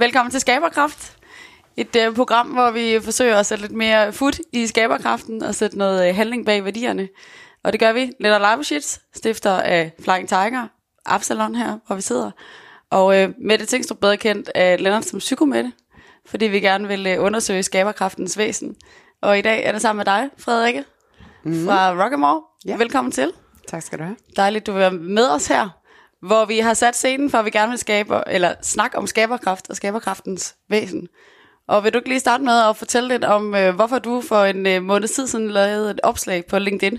Velkommen til Skaberkraft. Et uh, program, hvor vi forsøger at sætte lidt mere fod i skaberkraften og sætte noget uh, handling bag værdierne. Og det gør vi. Lennart Leibowitz, stifter af Flying Tiger, Absalon her, hvor vi sidder. Og uh, Mette Tingstrup, bedre kendt af Lennart som psykomette, fordi vi gerne vil uh, undersøge skaberkraftens væsen. Og i dag er det sammen med dig, Frederikke, mm. fra Rockamore. Ja. Velkommen til. Tak skal du have. Dejligt, du vil være med os her, hvor vi har sat scenen for, at vi gerne vil skabe, eller snakke om skaberkraft og skaberkraftens væsen. Og vil du ikke lige starte med at fortælle lidt om, øh, hvorfor du for en øh, måned tid siden lavede et opslag på LinkedIn,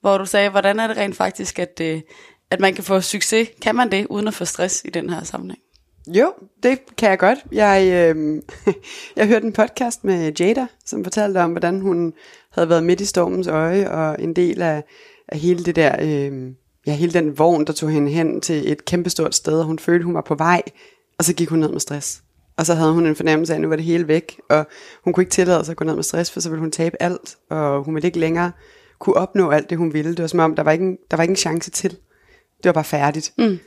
hvor du sagde, hvordan er det rent faktisk, at, øh, at man kan få succes? Kan man det, uden at få stress i den her sammenhæng? Jo, det kan jeg godt. Jeg, øh, jeg hørte en podcast med Jada, som fortalte om, hvordan hun havde været midt i stormens øje, og en del af, af hele det der, øh, ja, hele den vogn, der tog hende hen til et kæmpestort sted, og hun følte, hun var på vej, og så gik hun ned med stress. Og så havde hun en fornemmelse af, at nu var det hele væk, og hun kunne ikke tillade sig at gå ned med stress, for så ville hun tabe alt, og hun ville ikke længere kunne opnå alt det, hun ville. Det var som om, der var ikke en, der var ikke en chance til. Det var bare færdigt. Mm.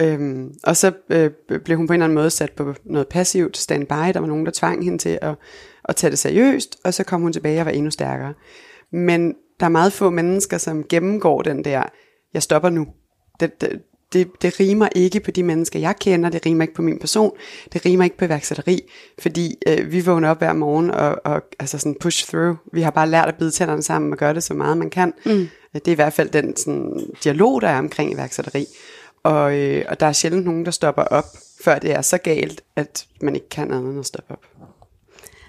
Øhm, og så øh, blev hun på en eller anden måde sat på noget passivt standby. Der var nogen, der tvang hende til at, at tage det seriøst, og så kom hun tilbage og var endnu stærkere. Men der er meget få mennesker, som gennemgår den der, jeg stopper nu. Det, det, det, det rimer ikke på de mennesker, jeg kender, det rimer ikke på min person, det rimer ikke på iværksætteri, fordi øh, vi vågner op hver morgen og, og altså sådan push through. Vi har bare lært at bide tænderne sammen og gøre det så meget man kan. Mm. Det er i hvert fald den sådan, dialog, der er omkring iværksætteri. Og, øh, og der er sjældent nogen, der stopper op, før det er så galt, at man ikke kan andet end at stoppe op.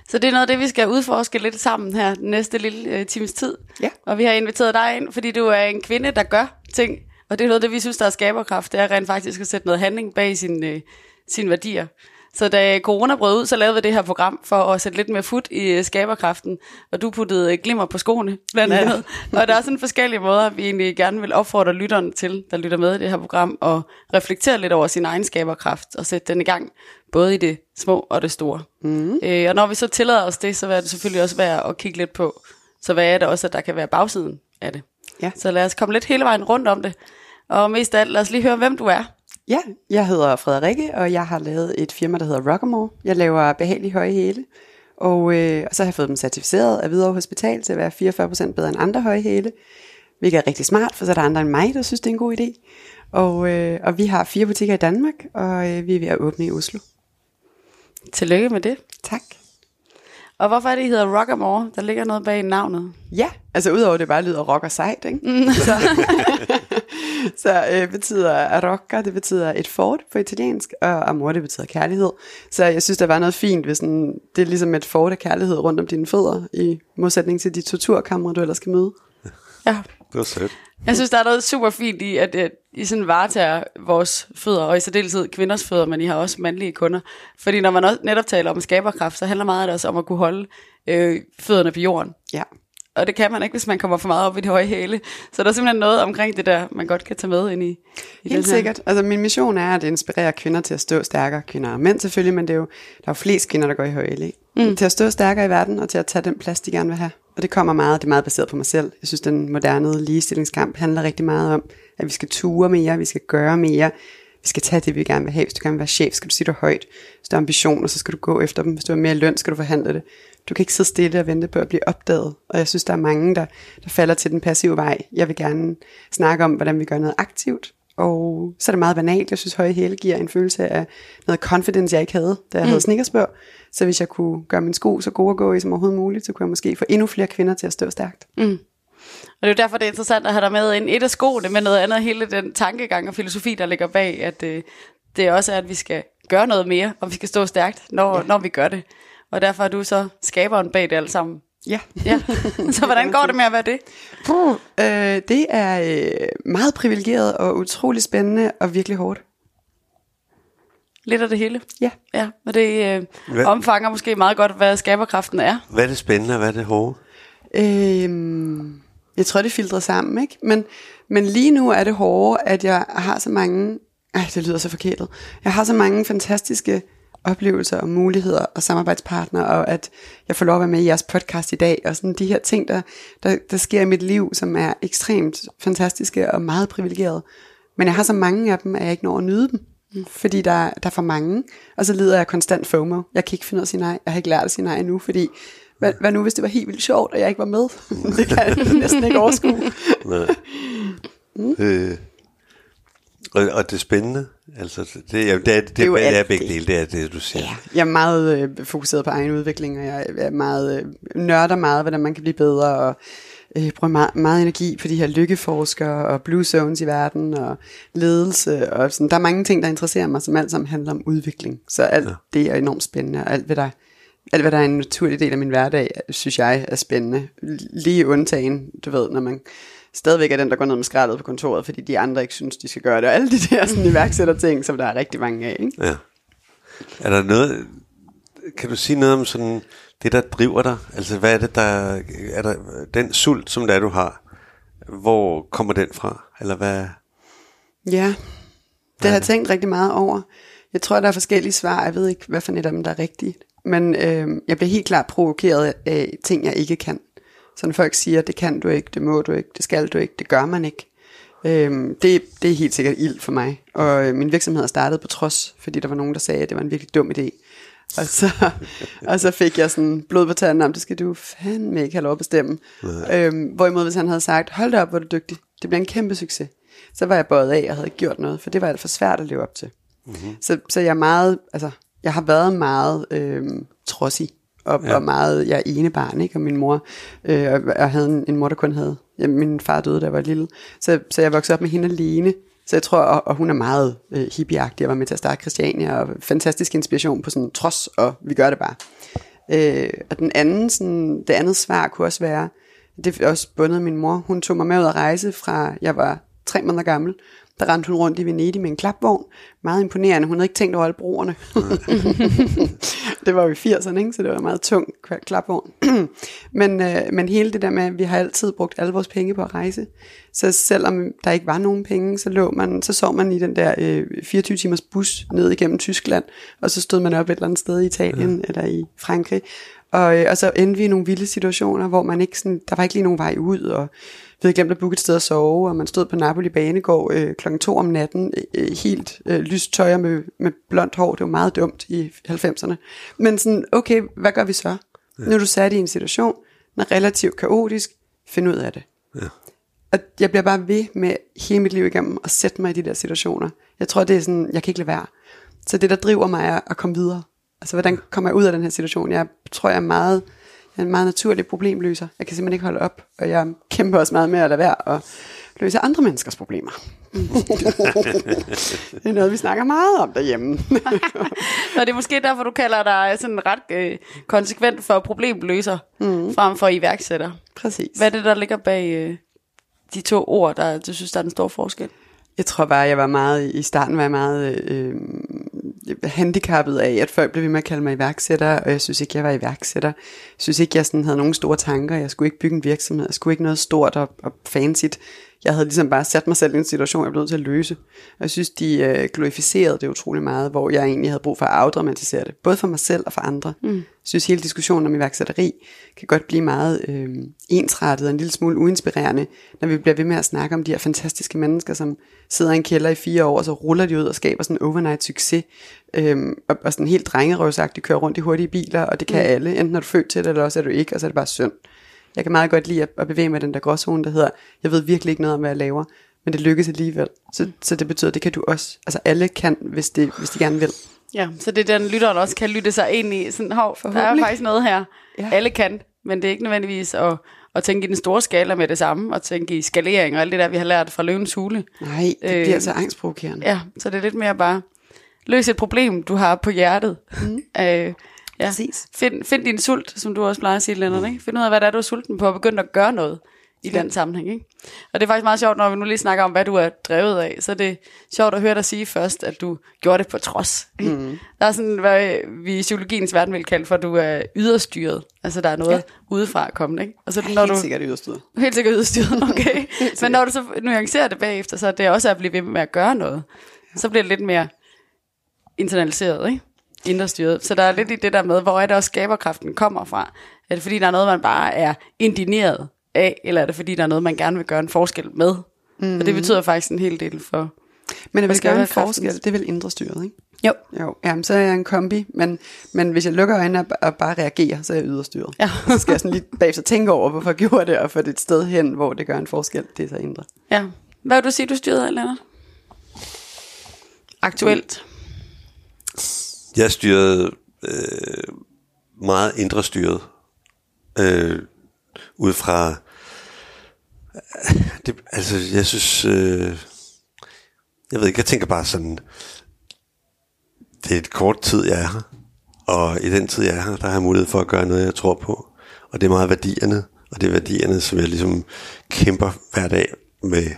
Så det er noget af det, vi skal udforske lidt sammen her den næste lille øh, times tid. Ja. Og vi har inviteret dig ind, fordi du er en kvinde, der gør ting. Og det er noget af det, vi synes, der er skaberkraft. Det er rent faktisk at sætte noget handling bag sine, øh, sine værdier. Så da corona brød ud, så lavede vi det her program for at sætte lidt mere fod i øh, skaberkraften, og du puttede øh, glimmer på skoene, blandt andet. Ja. og der er sådan forskellige måder, vi egentlig gerne vil opfordre lytteren til, der lytter med i det her program, og reflektere lidt over sin egen skaberkraft, og sætte den i gang, både i det små og det store. Mm. Øh, og når vi så tillader os det, så er det selvfølgelig også værd at kigge lidt på, så hvad er det også, at der kan være bagsiden af det. Ja. Så lad os komme lidt hele vejen rundt om det, og mest af alt, lad os lige høre, hvem du er. Ja, jeg hedder Frederikke, og jeg har lavet et firma, der hedder Rockamore. Jeg laver behagelige høje hæle, og, øh, og så har jeg fået dem certificeret af Hvidovre Hospital til at være 44% bedre end andre høje hæle, hvilket er rigtig smart, for så er der andre end mig, der synes, det er en god idé. Og, øh, og vi har fire butikker i Danmark, og øh, vi er ved at åbne i Oslo. Tillykke med det. Tak. Og hvorfor er det, I hedder Rockamore? Der ligger noget bag navnet. Ja, altså udover det bare lyder rock og sejt, ikke? Mm. Så, så øh, betyder rocca, det betyder et fort på italiensk, og amor, det betyder kærlighed. Så jeg synes, der var noget fint, hvis sådan, det er ligesom et fort af kærlighed rundt om dine fødder, i modsætning til de torturkamre, du ellers skal møde. Ja. Det var sødt. Jeg synes, der er noget super fint i, at, at I sådan varetager vores fødder, og i særdeleshed kvinders fødder, men I har også mandlige kunder. Fordi når man også netop taler om skaberkraft, så handler meget af det også om at kunne holde øh, fødderne på jorden. Ja. Og det kan man ikke, hvis man kommer for meget op i det høje hæle. Så der er simpelthen noget omkring det der, man godt kan tage med ind i, i Helt sikkert. Altså min mission er at inspirere kvinder til at stå stærkere. Kvinder og mænd selvfølgelig, men det er jo, der er jo flest kvinder, der går i høje hæle. Mm. Til at stå stærkere i verden, og til at tage den plads, de gerne vil have. Og det kommer meget, det er meget baseret på mig selv. Jeg synes, den moderne ligestillingskamp handler rigtig meget om, at vi skal ture mere, vi skal gøre mere, vi skal tage det, vi gerne vil have. Hvis du gerne vil være chef, skal du sige det højt. Hvis du har ambitioner, så skal du gå efter dem. Hvis du har mere løn, skal du forhandle det. Du kan ikke sidde stille og vente på at blive opdaget. Og jeg synes, der er mange, der, der falder til den passive vej. Jeg vil gerne snakke om, hvordan vi gør noget aktivt. Og så er det meget banalt. Jeg synes, høje hæle giver en følelse af noget confidence, jeg ikke havde, da jeg mm. havde sneakersbør. Så hvis jeg kunne gøre min sko så gode at gå i som overhovedet muligt, så kunne jeg måske få endnu flere kvinder til at stå stærkt. Mm. Og det er jo derfor, det er interessant at have dig med ind et af skoene, men noget andet hele den tankegang og filosofi, der ligger bag, at øh, det også er, at vi skal gøre noget mere, og vi skal stå stærkt, når, ja. når vi gør det. Og derfor er du så skaberen bag det alt sammen. Ja. ja. Så hvordan går det med at være det? Puh, øh, det er øh, meget privilegeret og utrolig spændende og virkelig hårdt. Lidt af det hele? Ja. ja og det øh, omfanger måske meget godt, hvad skaberkraften er. Hvad er det spændende, og hvad er det hårde? Øh, jeg tror, det filtrer sammen, ikke? Men, men lige nu er det hårde, at jeg har så mange... Ej, det lyder så forkert. Jeg har så mange fantastiske oplevelser og muligheder og samarbejdspartnere, og at jeg får lov at være med i jeres podcast i dag, og sådan de her ting, der, der, der sker i mit liv, som er ekstremt fantastiske og meget privilegerede. Men jeg har så mange af dem, at jeg ikke når at nyde dem. fordi der, der er for mange, og så lider jeg konstant FOMO. Jeg kan ikke finde ud af at sige nej. Jeg har ikke lært at sige nej endnu, fordi hvad, hvad nu hvis det var helt vildt sjovt, og jeg ikke var med? det kan jeg næsten ikke overskue. Nej. Mm. Øh, og, og det spændende. Altså, det, jamen, det, er, det, det er, jo det er begge dele, det er det, du siger. Ja, jeg er meget øh, fokuseret på egen udvikling, og jeg er meget, øh, nørder meget, hvordan man kan blive bedre, og øh, bruger meget, meget energi på de her lykkeforskere, og blue zones i verden, og ledelse, og sådan. Der er mange ting, der interesserer mig, som alt sammen handler om udvikling. Så alt ja. det er enormt spændende, og alt hvad der alt hvad der er en naturlig del af min hverdag, synes jeg er spændende. Lige undtagen, du ved, når man stadigvæk er den, der går ned med skraldet på kontoret, fordi de andre ikke synes, de skal gøre det. Og alle de der sådan, iværksætter ting, som der er rigtig mange af. Ikke? Ja. Er der noget, kan du sige noget om sådan, det, der driver dig? Altså, hvad er det, der, er der den sult, som der er, du har, hvor kommer den fra? Eller hvad? Ja, det har jeg tænkt rigtig meget over. Jeg tror, der er forskellige svar. Jeg ved ikke, hvad for et af dem, der er rigtigt. Men øh, jeg bliver helt klart provokeret af ting, jeg ikke kan. Så når folk siger, det kan du ikke, det må du ikke, det skal du ikke, det gør man ikke. Øhm, det, det er helt sikkert ild for mig. Og øh, min virksomhed er startet på trods, fordi der var nogen, der sagde, at det var en virkelig dum idé. Og så, og så fik jeg sådan blod på tanden om, det skal du fandme ikke have lov at bestemme. Øhm, hvorimod hvis han havde sagt, hold da op, hvor du dygtig, det bliver en kæmpe succes. Så var jeg bøjet af og havde gjort noget, for det var alt for svært at leve op til. Mm-hmm. Så, så jeg er meget, altså, jeg har været meget øhm, trodsig og, ja. og meget, jeg er ene barn, ikke? og min mor, øh, og havde en, en mor, der kun havde, ja, min far døde, da jeg var lille, så, så jeg voksede op med hende alene, så jeg tror, og, og hun er meget øh, hippieagtig, jeg var med til at starte Christiania, og fantastisk inspiration på sådan trods, og vi gør det bare. Øh, og den anden, sådan, det andet svar kunne også være, det er også bundet min mor, hun tog mig med ud at rejse fra, jeg var tre måneder gammel, der rendte hun rundt i Venedig med en klapvogn. Meget imponerende. Hun havde ikke tænkt over alle broerne. det var jo i 80'erne, ikke? så det var en meget tung klapvogn. men, øh, men hele det der med, at vi har altid brugt alle vores penge på at rejse. Så selvom der ikke var nogen penge, så, lå man, så sov man i den der øh, 24 timers bus ned igennem Tyskland, og så stod man op et eller andet sted i Italien ja. eller i Frankrig. Og, øh, og så endte vi i nogle vilde situationer, hvor man ikke sådan, der var ikke lige nogen vej ud, og vi havde glemt at booke et sted at sove, og man stod på Napoli Banegård øh, klokken to om natten, øh, helt øh, lyst tøj med, med blondt hår. Det var meget dumt i 90'erne. Men sådan, okay, hvad gør vi så? Ja. Nu er du sat i en situation, den er relativt kaotisk, find ud af det. Ja. Og jeg bliver bare ved med hele mit liv igennem at sætte mig i de der situationer. Jeg tror, det er sådan, jeg kan ikke lade være. Så det, der driver mig, er at komme videre. Altså, hvordan kommer jeg ud af den her situation? Jeg tror, jeg er meget jeg er en meget naturlig problemløser. Jeg kan simpelthen ikke holde op, og jeg kæmper også meget med at lade være og løse andre menneskers problemer. det er noget, vi snakker meget om derhjemme. og det er måske derfor, du kalder dig sådan ret øh, konsekvent for problemløser, mm. frem for iværksætter. Præcis. Hvad er det, der ligger bag øh, de to ord, der du synes, der er den store forskel? Jeg tror bare, jeg var meget, i starten var jeg meget øh, handicappet af, at folk blev ved med at kalde mig iværksætter, og jeg synes ikke, jeg var iværksætter. Jeg synes ikke, jeg sådan havde nogen store tanker. Jeg skulle ikke bygge en virksomhed. Jeg skulle ikke noget stort og, og fancyt. Jeg havde ligesom bare sat mig selv i en situation, jeg blev nødt til at løse. Og jeg synes, de øh, glorificerede det utrolig meget, hvor jeg egentlig havde brug for at afdramatisere det. Både for mig selv og for andre. Mm. Jeg synes, hele diskussionen om iværksætteri kan godt blive meget øh, ensrettet og en lille smule uinspirerende, når vi bliver ved med at snakke om de her fantastiske mennesker, som sidder i en kælder i fire år, og så ruller de ud og skaber sådan en overnight succes. Øhm, og, og sådan helt drengerøvsagtigt kører rundt i hurtige biler, og det kan mm. alle. Enten er du født til det, eller også er du ikke, og så er det bare synd. Jeg kan meget godt lide at, at bevæge mig den der gråzone, der hedder, jeg ved virkelig ikke noget om, hvad jeg laver, men det lykkes alligevel. Så, så det betyder, det kan du også. Altså alle kan, hvis, det, hvis de gerne vil. Ja, så det er den, lytteren også kan lytte sig ind i. Sådan, hov, der er faktisk noget her. Ja. Alle kan, men det er ikke nødvendigvis at, at tænke i den store skala med det samme, og tænke i skalering og alt det der, vi har lært fra løvens hule. Nej, det bliver øh, altså angstprovokerende. Ja, så det er lidt mere bare, løs et problem, du har på hjertet. Mm. Øh, Ja. Præcis. Find, find din sult, som du også plejer at sige, Lennart. Mm. Ikke? Find ud af, hvad det er, du er sulten på, og begynd at gøre noget i ja. den sammenhæng. Ikke? Og det er faktisk meget sjovt, når vi nu lige snakker om, hvad du er drevet af, så er det sjovt at høre dig sige først, at du gjorde det på trods. Mm. Der er sådan, hvad vi i psykologiens verden vil kalde for, at du er yderstyret. Altså, der er noget ja. udefra kommende. Ikke? Og så, når helt du, sikkert yderstyret. Helt sikkert yderstyret, okay. Men når du så nuancerer det bagefter, så er det også at blive ved med at gøre noget. Ja. Så bliver det lidt mere internaliseret, ikke? Indre styret. Så der er lidt i det der med, hvor er det også skaberkraften kommer fra? Er det fordi, der er noget, man bare er indineret af, eller er det fordi, der er noget, man gerne vil gøre en forskel med? Mm. Og det betyder faktisk en hel del for, Men Hvad vil gøre en forskel, det er vel indre styret, ikke? Jo. Jo, jamen, så er jeg en kombi, men, men hvis jeg lukker øjnene og, og bare reagerer, så er jeg yderstyret. Ja. så skal jeg sådan lige bagefter tænke over, hvorfor jeg gjorde det, og få det et sted hen, hvor det gør en forskel. Det er så indre. Ja. Hvad vil du sige, du styrede Lennart? Aktuelt. Jeg styrede øh, meget indre styret. Øh, ud fra... Det, altså, jeg synes... Øh, jeg ved ikke, jeg tænker bare sådan... Det er et kort tid, jeg er her. Og i den tid, jeg er her, der har jeg mulighed for at gøre noget, jeg tror på. Og det er meget værdierne. Og det er værdierne, som jeg ligesom kæmper hver dag med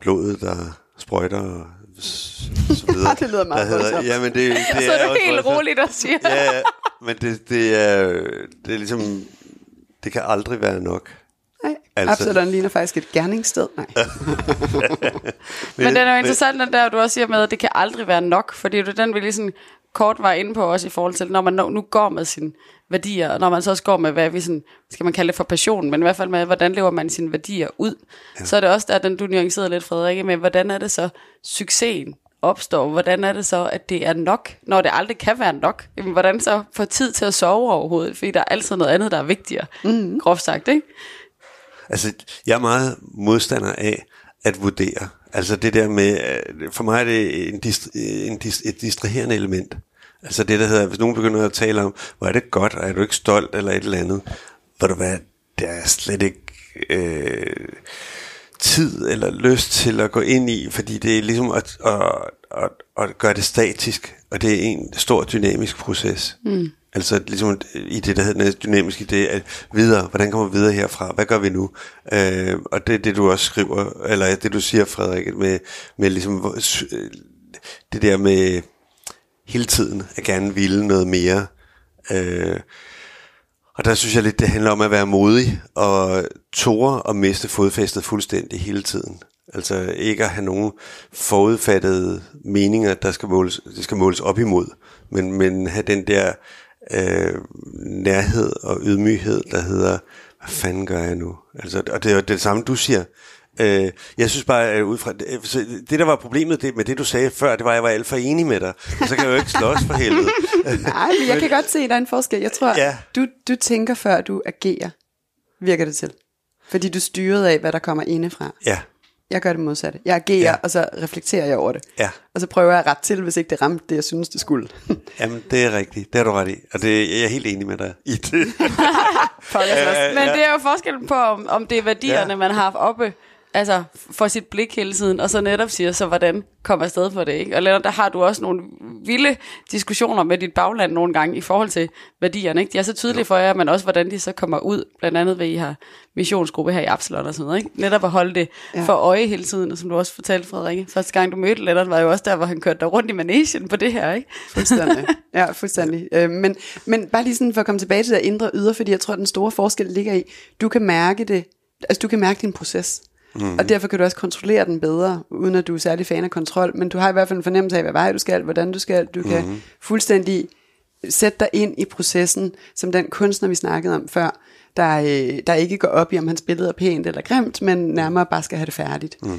blodet, der sprøjter og så videre. Det lyder meget Der hedder- voldsomt. Jamen, det, det Så er du også helt voldsomt. roligt og siger. Ja, ja, men det, det, er, det er ligesom, det kan aldrig være nok. Nej, Altså-. Absalon ligner faktisk et gerningssted. Nej. Men den er jo interessant, den der, du også siger med, at det kan aldrig være nok, fordi det er den, vi lige sådan kort var inde på også i forhold til, når man nu- går med sine værdier, og når man så også går med, hvad vi sådan, skal man kalde det for passion, men i hvert fald med, hvordan lever man sine værdier ud, ja. så er det også der, den du nuancerede lidt, Frederik, med, hvordan er det så, succesen opstår, hvordan er det så, at det er nok, når det aldrig kan være nok, jamen, hvordan så få tid til at sove overhovedet, fordi der er altid noget andet, der er vigtigere, mm. groft sagt, ikke? Altså, jeg er meget modstander af at vurdere. Altså det der med, øh, for mig er det en dist, en dist, et distraherende element. Altså det der hedder, hvis nogen begynder at tale om, hvor er det godt, og er du ikke stolt, eller et eller andet. Ved du hvad, der er slet ikke øh, tid eller lyst til at gå ind i, fordi det er ligesom at, at, at, at gøre det statisk, og det er en stor dynamisk proces. Mm. Altså ligesom øh, i det, der hedder dynamisk det, at videre, hvordan kommer vi videre herfra, hvad gør vi nu? Øh, og det er det, du også skriver, eller det du siger, Frederik, med, med ligesom, øh, det der med hele tiden at gerne ville noget mere. Øh, og der synes jeg lidt, det handler om at være modig og tåre og miste fodfæstet fuldstændig hele tiden. Altså ikke at have nogen forudfattede meninger, der skal måles, det skal måles op imod, men, men have den der øh, nærhed og ydmyghed, der hedder, hvad fanden gør jeg nu? Altså, og det er jo det samme, du siger. Øh, jeg synes bare, at ud fra, det, så det der var problemet det, med det, du sagde før, det var, at jeg var alt for enig med dig. Og så kan jeg jo ikke slås for helvede. Nej, men jeg kan godt se, at der er en forskel. Jeg tror, Ja. ja. du, du tænker, før du agerer, virker det til. Fordi du er styret af, hvad der kommer indefra. Ja, Jeg gør det modsatte. Jeg agerer, Ja. og så reflekterer jeg over det. ja. Og så prøver jeg at rette til, hvis ikke det ramte det, jeg synes, det skulle. Jamen, det er rigtigt. Det har du ret i. Og det, jeg er helt enig med dig i det. Altså. Men det er jo forskellen på, om, om det er værdierne, Ja. man har oppe, altså for sit blik hele tiden, og så netop siger, så hvordan kommer afsted på det, ikke? Og Lennart, der har du også nogle vilde diskussioner med dit bagland nogle gange i forhold til værdierne, ikke? De er så tydelige for jer, men også hvordan de så kommer ud, blandt andet ved, at I har missionsgruppe her i Absalon og sådan noget, ikke? Netop at holde det Ja. for øje hele tiden, og som du også fortalte, Frederik, første gang du mødte Lennart, var jo også der, hvor han kørte dig rundt i managen på det her, ikke? Fuldstændig. Ja, fuldstændig. Øh, men, men bare lige sådan for at komme tilbage til det indre ydre, fordi jeg tror, den store forskel ligger i, du kan mærke det, altså du kan mærke din proces. Mm. Og derfor kan du også kontrollere den bedre, uden at du er særlig fan af kontrol. Men du har i hvert fald en fornemmelse af, hvad vej du skal, hvordan du skal. Du kan fuldstændig sætte dig ind i processen, som den kunstner, vi snakkede om før, der, øh, der ikke går op i, om hans billede er pænt eller grimt, men nærmere bare skal have det færdigt. Mm.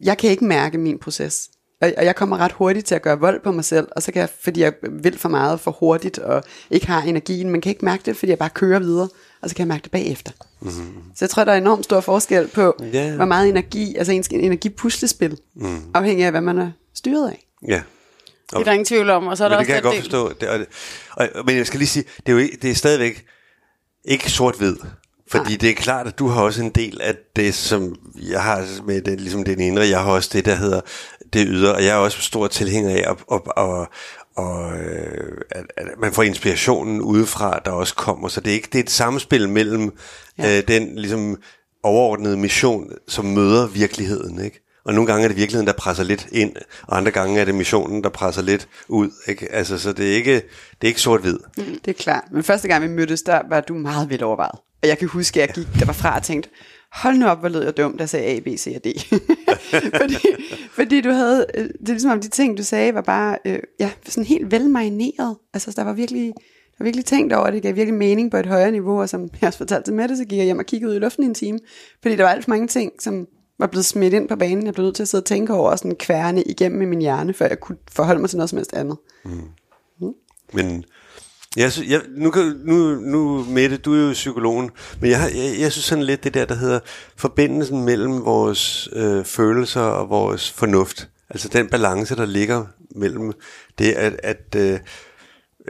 Jeg kan ikke mærke min proces. Og og jeg kommer ret hurtigt til at gøre vold på mig selv, og så kan jeg, fordi jeg vil for meget for hurtigt, og ikke har energien, men kan ikke mærke det, fordi jeg bare kører videre, og så kan jeg mærke det bagefter. Mm-hmm. Så jeg tror, der er enormt stor forskel på, yeah. hvor meget energi, altså ens energipuslespil, mm. afhængig af, hvad man er styret af. ja. Det er der ingen tvivl om, og så er der Men det også kan jeg den godt forstå. Det, og, og, men jeg skal lige sige, det er jo ikke, det er stadigvæk ikke sort-hvid. Fordi Nej. det er klart, at du har også en del af det, som jeg har med det, ligesom den indre. Jeg har også det, der hedder det ydre, og jeg er også stor tilhænger af, at, at, at, og øh, at, at man får inspirationen udefra, der også kommer. Så det er ikke det er et samspil mellem ja. øh, den ligesom overordnede mission, som møder virkeligheden, ikke? Og nogle gange er det virkeligheden, der presser lidt ind, og andre gange er det missionen, der presser lidt ud. Ikke? Altså, så det er ikke, det er ikke sort-hvid. Det er klart. Men første gang vi mødtes, der var du meget velovervejet. Og jeg kan huske, at jeg gik derfra og tænkte, hold nu op, hvor lød jeg dum, der sagde A, B, C og D. fordi, fordi du havde, øh, det er ligesom om de ting, du sagde, var bare øh, ja, sådan helt velmarineret. Altså, der var virkelig, der var virkelig tænkt over det, det gav virkelig mening på et højere niveau, og som jeg også fortalte til Mette, så gik jeg hjem og kiggede ud i luften i en time, fordi der var alt for mange ting, som var blevet smidt ind på banen. Jeg blev nødt til at sidde og tænke over sådan kværne igennem i min hjerne, før jeg kunne forholde mig til noget som helst andet. Men jeg, sy- jeg, nu, nu, nu Mette, du er jo psykologen, men jeg, jeg, jeg synes sådan lidt det der, der hedder forbindelsen mellem vores øh, følelser og vores fornuft. Altså den balance, der ligger mellem det, at, at øh,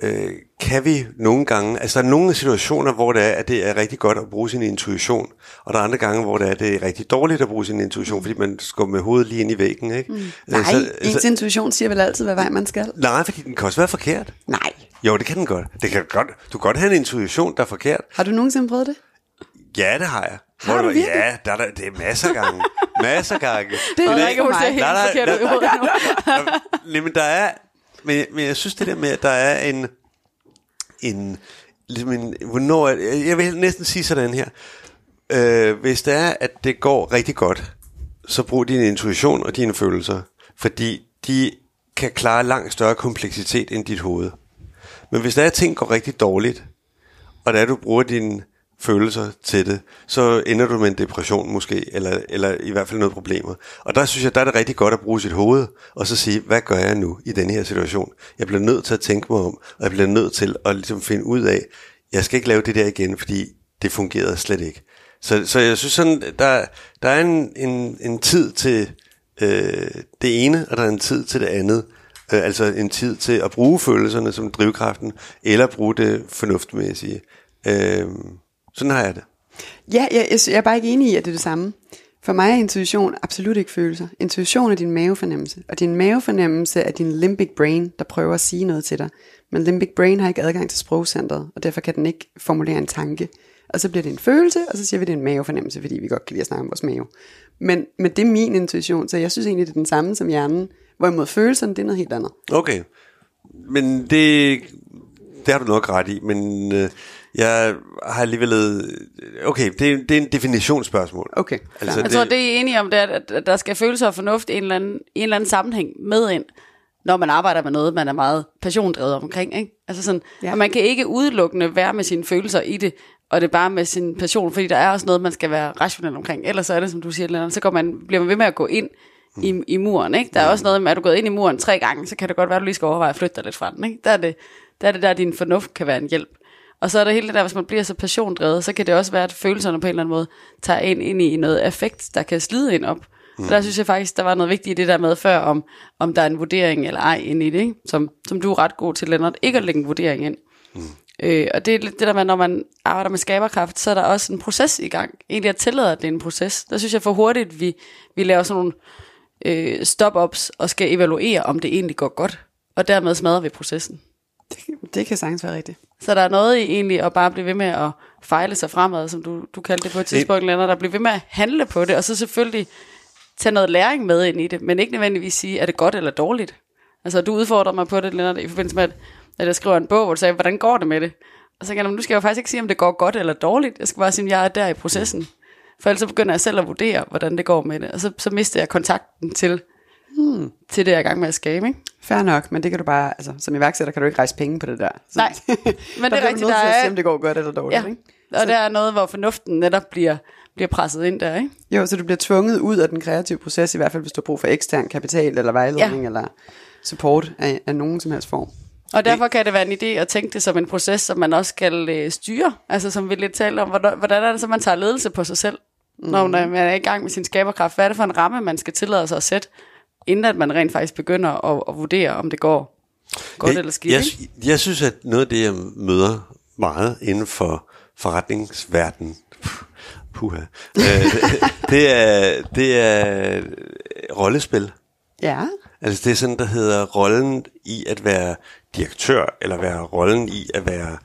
øh, kan vi nogle gange, altså der er nogle situationer, hvor det er, at det er rigtig godt at bruge sin intuition, og der er andre gange, hvor det er, at det er rigtig dårligt at bruge sin intuition, fordi man skal med hovedet lige ind i væggen. Ikke? Mm. Nej, ens intuition siger vel altid, hvad vej man skal. nej, fordi den kan også være forkert. Nej. Jo, det kan den godt. Det kan godt. Du kan godt have en intuition, der er forkert. Har du nogensinde prøvet det? Ja, det har jeg. Har Hvor du virkelig? Ja, der, er der, det er masser af gange. masser af gange. Det er ikke hun ser helt forkert ud i hovedet nu. Nej, men der er... Men, men jeg synes det der med, at der er en... en ligesom en hvornår... Jeg, jeg vil næsten sige sådan her. Øh, hvis det er, at det går rigtig godt, så brug din intuition og dine følelser. Fordi de kan klare langt større kompleksitet end dit hoved. Men hvis der er, ting går rigtig dårligt, og der du bruger dine følelser til det, så ender du med en depression måske, eller, eller i hvert fald noget problemer. Og der synes jeg, der er det rigtig godt at bruge sit hoved, og så sige, hvad gør jeg nu i den her situation? Jeg bliver nødt til at tænke mig om, og jeg bliver nødt til at ligesom finde ud af, jeg skal ikke lave det der igen, fordi det fungerede slet ikke. Så, så jeg synes sådan, der, der er en, en, en tid til øh, det ene, og der er en tid til det andet. Øh, altså en tid til at bruge følelserne som drivkraften, eller bruge det fornuftmæssige. Øh, sådan har jeg det. Ja, jeg, jeg, jeg er bare ikke enig i, at det er det samme. For mig er intuition absolut ikke følelser. Intuition er din mavefornemmelse. Og din mavefornemmelse er din limbic brain, der prøver at sige noget til dig. Men limbic brain har ikke adgang til sprogcentret, og derfor kan den ikke formulere en tanke. Og så bliver det en følelse, og så siger vi, det er en mavefornemmelse, fordi vi godt kan lide at snakke om vores mave. Men, men det er min intuition, så jeg synes egentlig, det er den samme som hjernen. Hvorimod følelserne, det er noget helt andet. Okay. Men det, det har du nok ret i, men øh, jeg har alligevel... øh, Okay, det, er- det er en definitionsspørgsmål. Okay, Altså. Jeg tror, det er I er enige om, det er, at der skal følelser og fornuft i en eller, anden, i en eller anden sammenhæng med ind, når man arbejder med noget, man er meget passiondrevet omkring. Ikke? Altså sådan, Ja. ja. Og man kan ikke udelukkende være med sine følelser i det, og det er bare med sin passion, fordi der er også noget, man skal være rationel omkring. Ellers så er det, som du siger, Lennart, så går man, bliver man ved med at gå ind i, i muren. Ikke? Der er også noget med, at du er gået ind i muren tre gange, så kan det godt være, at du lige skal overveje at flytte dig lidt fra den. Ikke? Der, er det, der er det der, din fornuft kan være en hjælp. Og så er der hele det der, hvis man bliver så passiondrevet, så kan det også være, at følelserne på en eller anden måde tager ind, ind i noget affekt, der kan slide ind op. Mm. Så der synes jeg faktisk, der var noget vigtigt i det der med før, om, om der er en vurdering eller ej ind i det, ikke? Som, som du er ret god til, Lennart, ikke at lægge en vurdering ind. Mm. Øh, og det er lidt det der med, når man arbejder med skaberkraft, så er der også en proces i gang. Egentlig at tillade, at det er en proces. Der synes jeg for hurtigt, vi, vi laver sådan nogle øh, stop-ups og skal evaluere, om det egentlig går godt. Og dermed smadrer vi processen. Det, det kan sagtens være rigtigt. Så der er noget i egentlig at bare blive ved med at fejle sig fremad, som du, du kaldte det på et tidspunkt, Lennart, der bliver ved med at handle på det, og så selvfølgelig tage noget læring med ind i det, men ikke nødvendigvis sige, er det godt eller dårligt. Altså, du udfordrer mig på det, Lennart, i forbindelse med, at, at jeg skriver en bog, hvor du sagde, hvordan går det med det? Og så kan jeg, nu skal jeg jo faktisk ikke sige, om det går godt eller dårligt. Jeg skal bare sige, at jeg er der i processen. For ellers så begynder jeg selv at vurdere, hvordan det går med det. Og så, så mister jeg kontakten til, hmm. til det, jeg er i gang med at skabe. Ikke? Fair nok, men det kan du bare, altså som iværksætter kan du ikke rejse penge på det der. Så, Nej, men det der er bliver du rigtigt, der til at er- se, om det går godt eller dårligt. Ja, Ikke? og der er noget, hvor fornuften netop bliver, bliver presset ind der, ikke? Jo, så du bliver tvunget ud af den kreative proces, i hvert fald hvis du har brug for ekstern kapital eller vejledning. Ja. eller support af, af nogen som helst form. Og derfor kan det være en idé at tænke det som en proces, som man også skal øh, styre. Altså som vi lidt talte om, hvordan, hvordan er det så, man tager ledelse på sig selv, mm. når man er i gang med sin skaberkraft. Hvad er det for en ramme, man skal tillade sig at sætte, inden at man rent faktisk begynder at, at vurdere, om det går godt eller skidt. jeg, jeg, jeg synes, at noget af det, jeg møder meget inden for forretningsverdenen, puha, øh, det, er, det er rollespil. Ja, Altså det er sådan, der hedder rollen i at være direktør, eller være rollen i at være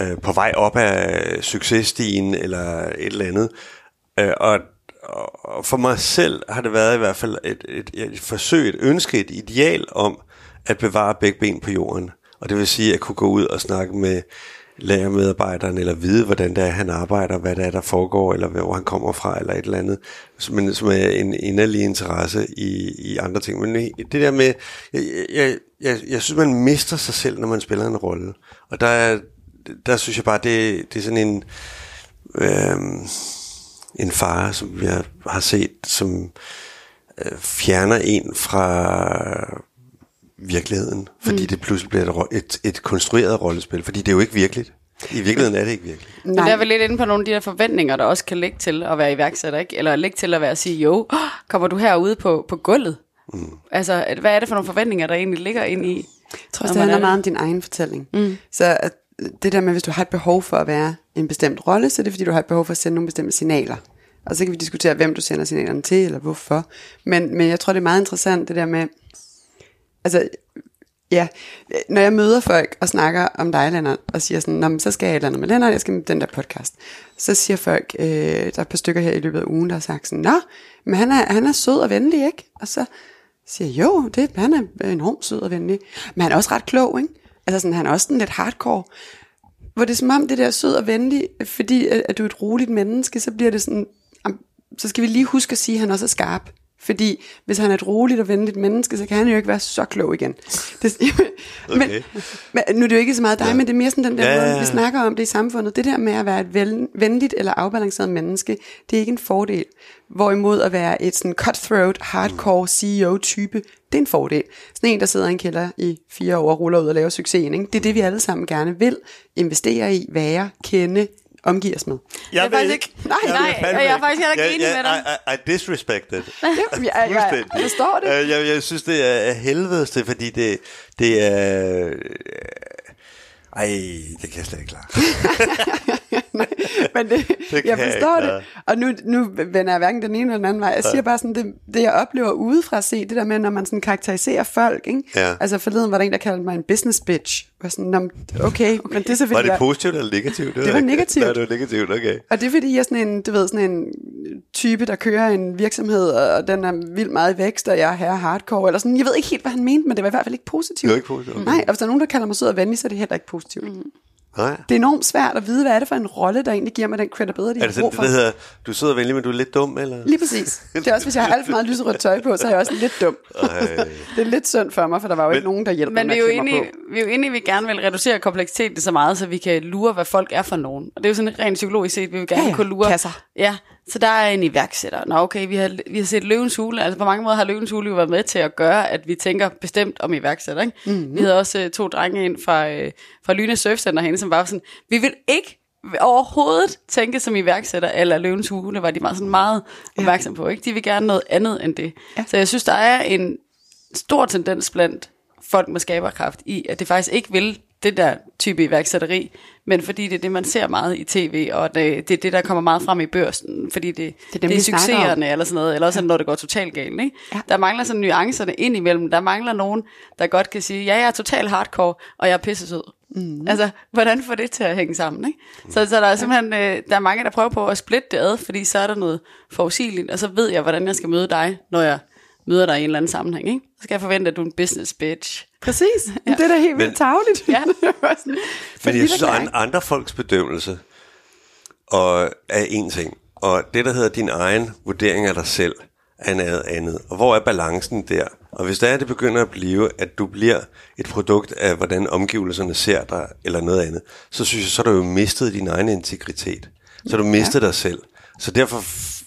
øh, på vej op af successtigen, eller et eller andet. Øh, og, og for mig selv har det været i hvert fald et, et, et forsøg, et ønske, et ideal om at bevare begge ben på jorden. Og det vil sige at kunne gå ud og snakke med lærermedarbejderen, eller vide, hvordan det er, han arbejder, hvad det er, der foregår, eller hvor han kommer fra, eller et eller andet, men som er en inderlig interesse i, i andre ting. Men det der med, jeg, jeg, jeg, jeg synes, man mister sig selv, når man spiller en rolle. Og der, er, der synes jeg bare, det, det er sådan en, Øh, en far, som vi har, har set, som øh, fjerner en fra virkeligheden, fordi mm. det pludselig bliver et, et, et konstrueret rollespil, fordi det er jo ikke virkeligt. I virkeligheden er det ikke virkeligt. Men der er vel lidt inde på nogle af de der forventninger, der også kan ligge til at være iværksætter, ikke? Eller ligge til at være CEO. Oh, kommer du herude på, på gulvet? Mm. Altså, hvad er det for nogle forventninger, der egentlig ligger ind i? Jeg tror også, det handler meget om din egen fortælling. Mm. Så at det der med, hvis du har et behov for at være en bestemt rolle, så er det fordi, du har et behov for at sende nogle bestemte signaler. Og så kan vi diskutere, hvem du sender signalerne til, eller hvorfor. Men, men jeg tror, det er meget interessant, det der med, altså, ja, når jeg møder folk og snakker om dig, Lennart, og siger sådan, Nå, men så skal jeg et eller andet med Lennart, jeg skal med den der podcast. Så siger folk, øh, der er et par stykker her i løbet af ugen, der har sagt sådan, Nå, men han er, han er sød og venlig, ikke? Og så siger jeg, jo, det, han er enormt sød og venlig. Men han er også ret klog, ikke? Altså sådan, han er også sådan lidt hardcore. Hvor det er som om, det der sød og venlig, fordi at, at du er et roligt menneske, så bliver det sådan, så skal vi lige huske at sige, at han også er skarp. Fordi hvis han er et roligt og venligt menneske, så kan han jo ikke være så klog igen. Det, men, Okay. men, nu er det jo ikke så meget dig, ja. men det er mere sådan den der Ja, ja, ja, måde, ja. vi snakker om det i samfundet. Det der med at være et vel, venligt eller afbalanceret menneske, det er ikke en fordel. Hvorimod at være et sådan cutthroat, hardcore CEO-type, det er en fordel. Sådan en, der sidder i en kælder i fire år og ruller ud og laver succesen. Ikke? Det er det, vi alle sammen gerne vil investere i, være, kende, omgive os med. Jeg, er faktisk ikke- Nej, Jeg nej, og jeg er faktisk heller ikke enig jeg, med dig. I, I, I disrespect it. Ja, jeg, jeg, jeg forstår det. Øh, Jeg, jeg synes, det er helvedes det, fordi det, det er... øh, Ej, det kan jeg slet ikke klare. Nej, men det, Det jeg jeg forstår ikke, det. Og nu, nu vender jeg hverken den ene eller den anden vej. Jeg siger bare sådan, det, det jeg oplever udefra at se, det der med, når man sådan karakteriserer folk. Ikke? Ja. Altså forleden var der en, der kaldte mig en business bitch. Var sådan, "Nå, men okay, okay, men det er Var selvfølgelig... det positivt eller negativt? Det var negativt. Ja, det var negativt, okay. Og det er fordi, jeg er sådan en, du ved, sådan en type, der kører en virksomhed, og den er vildt meget i vækst, og jeg er her hardcore, eller sådan. Jeg ved ikke helt, hvad han mente, men det var i hvert fald ikke positivt. Det var ikke positivt, okay. Nej, og hvis der er nogen, der kalder mig sød og venlig, så er det heller ikke positivt. Mm. Nej. Det er enormt svært at vide, hvad er det for en rolle, der egentlig giver mig den credibility, Er jeg det sådan, for. det, der hedder, du sidder venlig, men du er lidt dum, eller? Lige præcis. Det er også, hvis jeg har alt for meget lyserødt tøj på, så er jeg også lidt dum. Det er lidt synd for mig, for der var jo ikke nogen, der hjælper Men mig vi er, med jo inde mig i, vi er jo inde vi gerne vil reducere kompleksiteten så meget, så vi kan lure, hvad folk er for nogen. Og det er jo sådan rent psykologisk set, vi vil gerne Ja, ja. kunne lure. Kasser. Ja, så der er en iværksætter. Nå okay, vi har, vi har set Løvens Hule. Altså på mange måder har Løvens Hule jo været med til at gøre, at vi tænker bestemt om iværksætter. Ikke? Mhm. Mm-hmm. Vi havde også øh, to drenge ind fra, øh, fra Lyne Surf Center herinde, som var sådan, vi vil ikke overhovedet tænke som iværksætter, eller Løvens Hule var de meget, sådan meget opmærksom på. Ikke? De vil gerne noget andet end det. Ja. Så jeg synes, der er en stor tendens blandt folk med skaberkraft i, at det faktisk ikke vil det der type iværksætteri, men fordi det er det, man ser meget i tv, og det, det er det, der kommer meget frem i børsen, fordi det, det, dem, det er succeserne, eller sådan noget, eller også ja. når det går totalt galt. Ikke? Ja. Der mangler sådan nuancerne ind imellem. Der mangler nogen, der godt kan sige, ja, jeg er totalt hardcore, og jeg er pissesød. Mm. Altså, hvordan får det til at hænge sammen? Ikke? Så, så der er simpelthen øh, der er mange, der prøver på at splitte det ad, fordi så er der noget forudsigeligt, og så ved jeg, hvordan jeg skal møde dig, når jeg møder dig i en eller anden sammenhæng. Ikke? Skal jeg forvente, at du er en business bitch. Præcis. Ja. Det er da helt vildt Men- tageligt. Ja. Men fordi jeg synes, der at andre folks bedømmelse og er en ting, og det, der hedder din egen vurdering af dig selv, er noget andet. Og hvor er balancen der? Og hvis det er, at det begynder at blive, at du bliver et produkt af, hvordan omgivelserne ser dig, eller noget andet, så synes jeg, så har du jo mistet din egen integritet. Så har du mistet ja. dig selv. Så derfor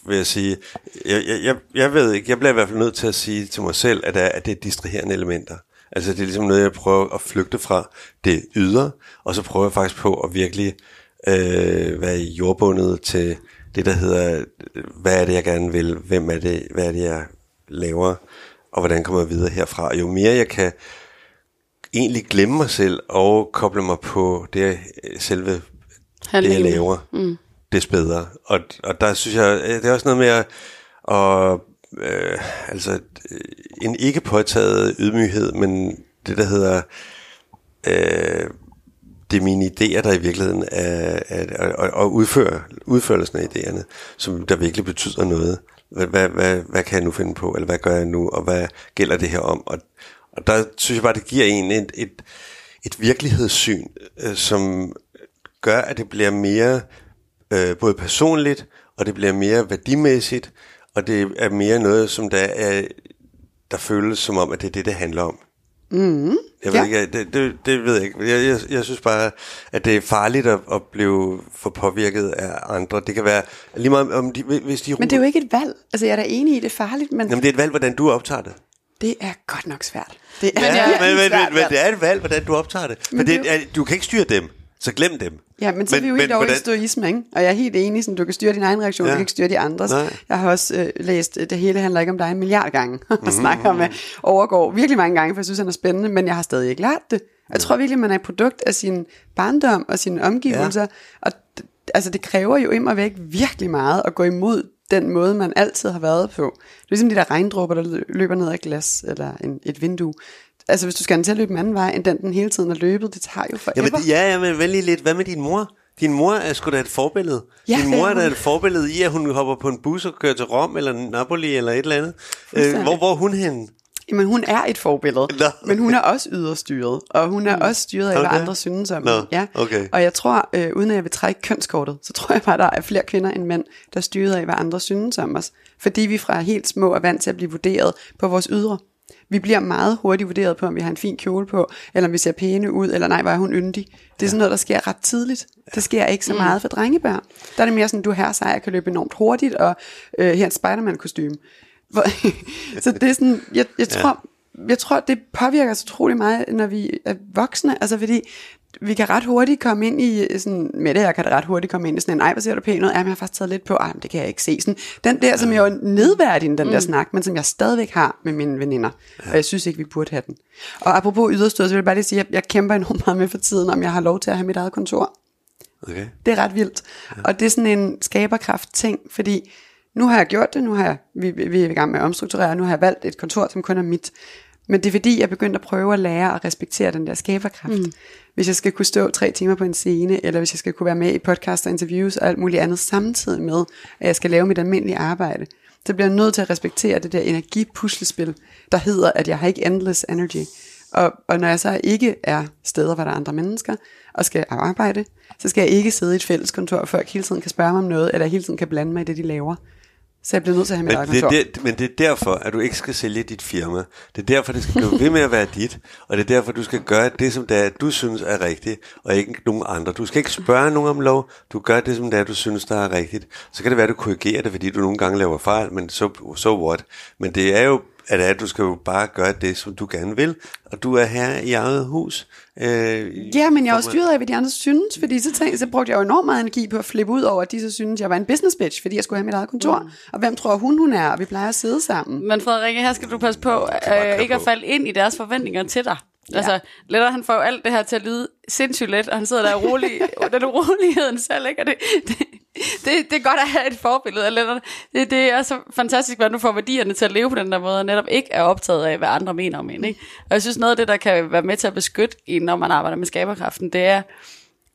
vil jeg sige, jeg, jeg, jeg, ved ikke, jeg bliver i hvert fald nødt til at sige til mig selv, at, at det er distraherende elementer. Altså det er ligesom noget, jeg prøver at flygte fra det ydre, og så prøver jeg faktisk på at virkelig øh, være jordbundet til det, der hedder, hvad er det, jeg gerne vil, hvem er det, hvad er det, jeg laver, og hvordan kommer jeg videre herfra. Og jo mere jeg kan egentlig glemme mig selv og koble mig på det, jeg- selve det, jeg laver, mm des bedre. Og, og der synes jeg, øh, det er også noget med at, og, øh, altså, øh, en ikke påtaget ydmyghed, men det, der hedder, øh, det er mine idéer, der i virkeligheden er, er, og, og udføre, udførelsen af idéerne, som der virkelig betyder noget. Hvad, hvad, hvad, hvad kan jeg nu finde på, eller hvad gør jeg nu, og hvad gælder det her om? Og, og der synes jeg bare, det giver en et, et, et virkelighedssyn, øh, som gør, at det bliver mere øh, både personligt, og det bliver mere værdimæssigt, og det er mere noget, som der er, der føles som om, at det er det, det handler om. Mm, Jeg ved ja. ikke, det, det, det ved jeg ikke. Jeg, jeg, jeg synes bare, at det er farligt at, at blive for påvirket af andre. Det kan være lige meget om de, hvis de Men det er jo ikke et valg. Altså, jeg er da enig i, det er farligt, men Jamen, det er et valg, hvordan du optager det. det er godt nok svært. Det er virkelig men, men, men, men det er et valg, hvordan du optager det. Men, Men det, er, du kan ikke styre dem, så glem dem. Ja, men så er vi jo helt over i stoisme, ikke? Og jeg er helt enig, sådan, du kan styre din egen reaktion, Ja. du kan ikke styre de andres. Nej. Jeg har også øh, læst, øh, det hele handler ikke om dig en milliard gange, og Mhm. snakker med overgår virkelig mange gange, for jeg synes, han er spændende, men jeg har stadig ikke lært det. Jeg tror virkelig, man er et produkt af sin barndom og sine omgivelser, ja. og altså, det kræver jo immer væk virkelig meget at gå imod den måde, man altid har været på. Det er ligesom de der regndråber, der lø- løber ned et glas eller en, et vindue. Altså, hvis du skal have den til at løbe en anden vej, end den, den hele tiden har løbet, det tager jo forever. Jamen, ja, ja, men vent lige lidt. Hvad med din mor? Din mor er sgu da et forbillede. Ja, din mor er da et forbillede i, at hun hopper på en bus og kører til Rom eller Napoli eller et eller andet. Øh, hvor, hvor er hun henne? Jamen, hun er et forbillede, Nå. men hun er også yderstyret, og hun er også styret af, Er hvad andre synes om hende. ja. okay. Og jeg tror, øh, uden at jeg vil trække kønskortet, så tror jeg bare, der er flere kvinder end mænd, der er styret af, hvad andre synes om os. Fordi vi fra helt små er vant til at blive vurderet på vores ydre. Vi bliver meget hurtigt vurderet på, om vi har en fin kjole på, eller om vi ser pæne ud, eller nej, hvor er hun yndig. Det er sådan noget, der sker ret tidligt. Det sker ikke så meget for drengebørn. Der er det mere sådan, du her sej, jeg kan løbe enormt hurtigt, og øh, her er et Spider-Man-kostume. Hvor, så det er sådan, jeg, jeg tror, jeg tror, det påvirker os utrolig meget, når vi er voksne. Altså fordi, vi kan ret hurtigt komme ind i sådan, med det, jeg kan ret hurtigt komme ind i sådan en, ej, hvor ser du pæn ud? Ej, men jeg har faktisk taget lidt på, ej, men det kan jeg ikke se. Sådan, den der, som jeg jo nedværdig, den der snak, men som jeg stadigvæk har med mine veninder. Og jeg synes ikke, vi burde have den. Og apropos yderstød, så vil jeg bare lige sige, at jeg kæmper enormt meget med for tiden, om jeg har lov til at have mit eget kontor. Okay. Det er ret vildt. Ja. Og det er sådan en skaberkraft ting, fordi nu har jeg gjort det, nu har jeg, vi, vi er i gang med at omstrukturere, nu har jeg valgt et kontor, som kun er mit. Men det er fordi, jeg begyndte at prøve at lære at respektere den der skaberkraft. Mm. Hvis jeg skal kunne stå tre timer på en scene, eller hvis jeg skal kunne være med i podcast og interviews og alt muligt andet samtidig med, at jeg skal lave mit almindelige arbejde, så bliver jeg nødt til at respektere det der energipuslespil, der hedder, at jeg har ikke endless energy. Og, og når jeg så ikke er steder, hvor der er andre mennesker, og skal arbejde, så skal jeg ikke sidde i et fælleskontor, før jeg hele tiden kan spørge mig om noget, eller hele tiden kan blande mig i det, de laver. Så jeg bliver nødt til at have mit Men eget det, men det er derfor, at du ikke skal sælge dit firma. Det er derfor, det skal blive ved med at være dit. Og det er derfor, du skal gøre det, som det er, du synes er rigtigt, og ikke nogen andre. Du skal ikke spørge nogen om lov. Du gør det, som det er, du synes, der er rigtigt. Så kan det være, at du korrigerer det, fordi du nogle gange laver fejl, men så so, so what. Men det er jo at, at du skal jo bare gøre det, som du gerne vil, og du er her i eget hus. Øh, Ja, men jeg er jo styret af, hvad de andre synes, fordi så, tænkte, så brugte jeg jo enormt meget energi på at flippe ud over, at de så synes, jeg var en business bitch, fordi jeg skulle have mit eget kontor. Mm. Og hvem tror hun, hun er, og vi plejer at sidde sammen. Men Frederikke, her skal du passe på øh, ikke at falde ind i deres forventninger til dig. Ja. Altså, Letter, han får jo alt det her til at lyde sindssygt let, og han sidder der rolig, den uroligheden selv, ikke? Og det, det, det, det er godt at have et forbillede af Letter. Det, det er så fantastisk, hvordan du får værdierne til at leve på den der måde, og netop ikke er optaget af, hvad andre mener om en, ikke? Og jeg synes, noget af det, der kan være med til at beskytte en, når man arbejder med skaberkraften, det er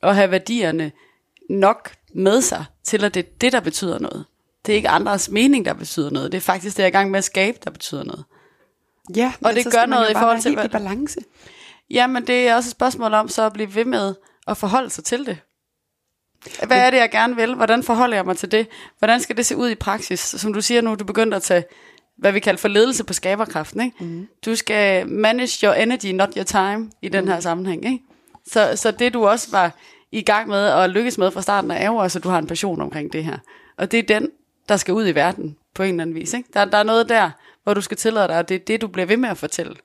at have værdierne nok med sig, til at det er det, der betyder noget. Det er ikke andres mening, der betyder noget. Det er faktisk det, jeg er i gang med at skabe, der betyder noget. Ja, men det så gør noget i forhold til, helt i balance. Jamen, det er også et spørgsmål om så at blive ved med at forholde sig til det. Hvad er det, jeg gerne vil? Hvordan forholder jeg mig til det? Hvordan skal det se ud i praksis? Som du siger nu, du begynder at tage, hvad vi kalder for ledelse på skaberkraften. Ikke? Mm. Du skal manage your energy, not your time, i den her sammenhæng. Ikke? Så, så det, du også var i gang med og lykkes med fra starten, er jo også, at du har en passion omkring det her. Og det er den, der skal ud i verden på en eller anden vis. Ikke? Der, der er noget der, hvor du skal tillade dig, og det er det, du bliver ved med at fortælle.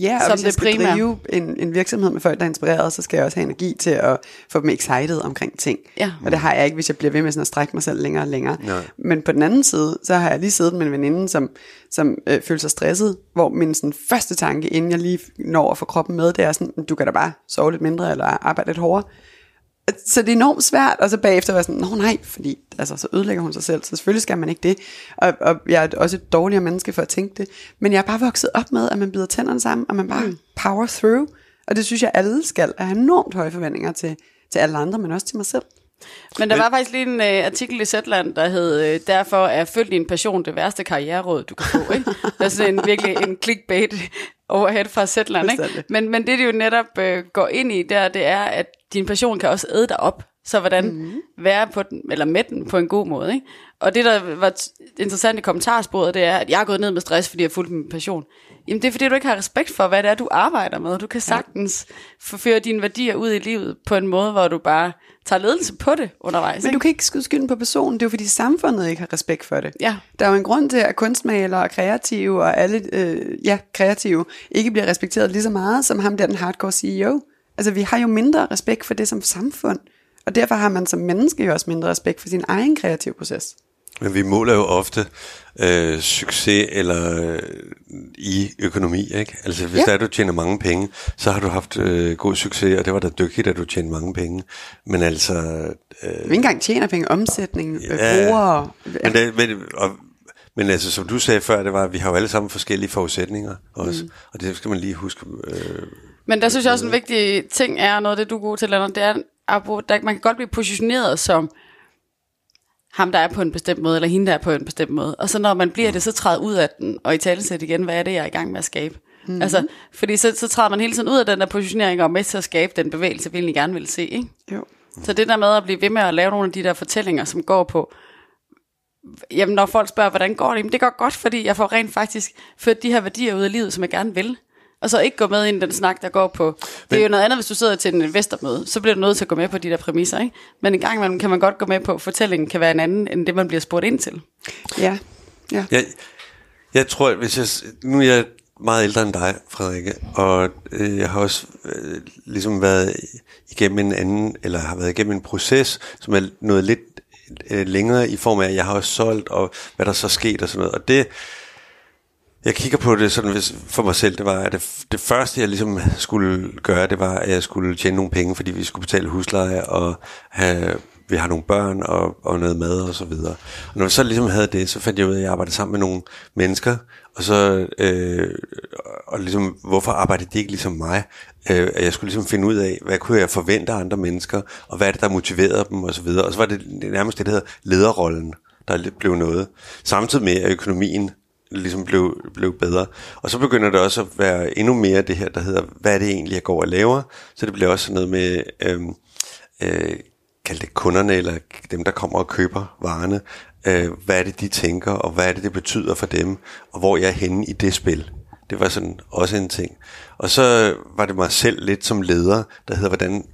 Ja, og som hvis jeg det skal primære. drive en, en virksomhed med folk, der er inspireret, så skal jeg også have energi til at få dem excited omkring ting. Ja. Og det har jeg ikke, hvis jeg bliver ved med sådan at strække mig selv længere og længere. Nej. Men på den anden side, så har jeg lige siddet med en veninde, som, som øh, føler sig stresset, hvor min sådan, første tanke, inden jeg lige når at få kroppen med, det er sådan, du kan da bare sove lidt mindre, eller arbejde lidt hårdere. Så det er enormt svært, og så bagefter være sådan, nå nej, fordi altså, så ødelægger hun sig selv, så selvfølgelig skal man ikke det. Og, og jeg er også et dårligere menneske for at tænke det. Men jeg er bare vokset op med, at man bider tænderne sammen, og man bare mm. power through. Og det synes jeg, alle skal have enormt høje forventninger til, til alle andre, men også til mig selv. Men der var faktisk lige en uh, artikel i Zetland, der hed, uh, derfor er følg din passion det værste karriereråd, du kan få. Ikke? Det er sådan en, virkelig en clickbait overhead fra Zetland. Ikke? Men, men det, det jo netop uh, går ind i der, det er, at din passion kan også æde dig op. Så hvordan mm. være på den, eller med den på en god måde. Ikke? Og det, der var interessant i kommentarsporet, det er, at jeg er gået ned med stress, fordi jeg har fulgt min passion. Jamen det er, fordi du ikke har respekt for, hvad det er, du arbejder med. Du kan sagtens forføre dine værdier ud i livet på en måde, hvor du bare tager ledelse på det undervejs. Men du kan ikke skyde skylden på personen, det er jo fordi samfundet ikke har respekt for det. Ja. Der er jo en grund til, at kunstmalere og kreative og alle øh, ja, kreative ikke bliver respekteret lige så meget, som ham der den hardcore CEO. Altså vi har jo mindre respekt for det som samfund, og derfor har man som menneske jo også mindre respekt for sin egen kreative proces. Men vi måler jo ofte øh, succes eller øh, i økonomi, ikke? Altså hvis Ja. der du tjener mange penge, så har du haft øh, god succes, og det var da dygtigt, at du tjente mange penge. Men altså... Øh, ikke engang tjener penge, omsætning, ja. Ja. brugere. men, det, men, og, men altså, som du sagde før, det var, at vi har jo alle sammen forskellige forudsætninger også, mm. og det skal man lige huske. Øh, Men der synes jeg også, en vigtig ting er, noget af det, du er god til, Lennart, det er, at man kan godt blive positioneret som ham, der er på en bestemt måde, eller hende, der er på en bestemt måde. Og så når man bliver det, så træder ud af den, og i talesæt igen, hvad er det, jeg er i gang med at skabe? Mm-hmm. Altså, fordi så, så træder man hele tiden ud af den der positionering, og er med til at skabe den bevægelse, vi egentlig gerne vil se, ikke? Jo. Så det der med at blive ved med at lave nogle af de der fortællinger, som går på, jamen når folk spørger, hvordan går det, jamen det går godt, fordi jeg får rent faktisk ført de her værdier ud af livet, som jeg gerne vil. Og så ikke gå med ind i den snak, der går på... Det er jo noget andet, hvis du sidder til en investormøde, så bliver du nødt til at gå med på de der præmisser, ikke? Men en gang imellem kan man godt gå med på, at fortællingen kan være en anden, end det, man bliver spurgt ind til. Ja. ja. Jeg, jeg tror, at hvis jeg, nu er jeg meget ældre end dig, Frederikke, og øh, jeg har også øh, ligesom været igennem en anden, eller har været igennem en proces, som er noget lidt øh, længere i form af, at jeg har også solgt, og hvad der så er sket og sådan noget. Og det, jeg kigger på det sådan hvis, for mig selv, det var, at det, det første, jeg ligesom skulle gøre, det var, at jeg skulle tjene nogle penge, fordi vi skulle betale husleje og have, vi har nogle børn og, og noget mad og så videre. Og når vi så ligesom havde det, så fandt jeg ud af, at jeg arbejdede sammen med nogle mennesker, og så, øh, og ligesom, hvorfor arbejdede de ikke ligesom mig? Øh, at jeg skulle ligesom finde ud af, hvad kunne jeg forvente af andre mennesker, og hvad er det, der motiverede dem og så videre. Og så var det nærmest det, der hedder lederrollen, der blev noget. Samtidig med, at økonomien ligesom blev, blev bedre. Og så begynder det også at være endnu mere det her, der hedder, hvad er det egentlig, jeg går og laver? Så det bliver også sådan noget med, øh, øh, kald det kunderne, eller dem, der kommer og køber varerne. Øh, hvad er det, de tænker, og hvad er det, det betyder for dem, og hvor jeg er henne i det spil. Det var sådan også en ting. Og så var det mig selv lidt som leder, der hedder, hvordan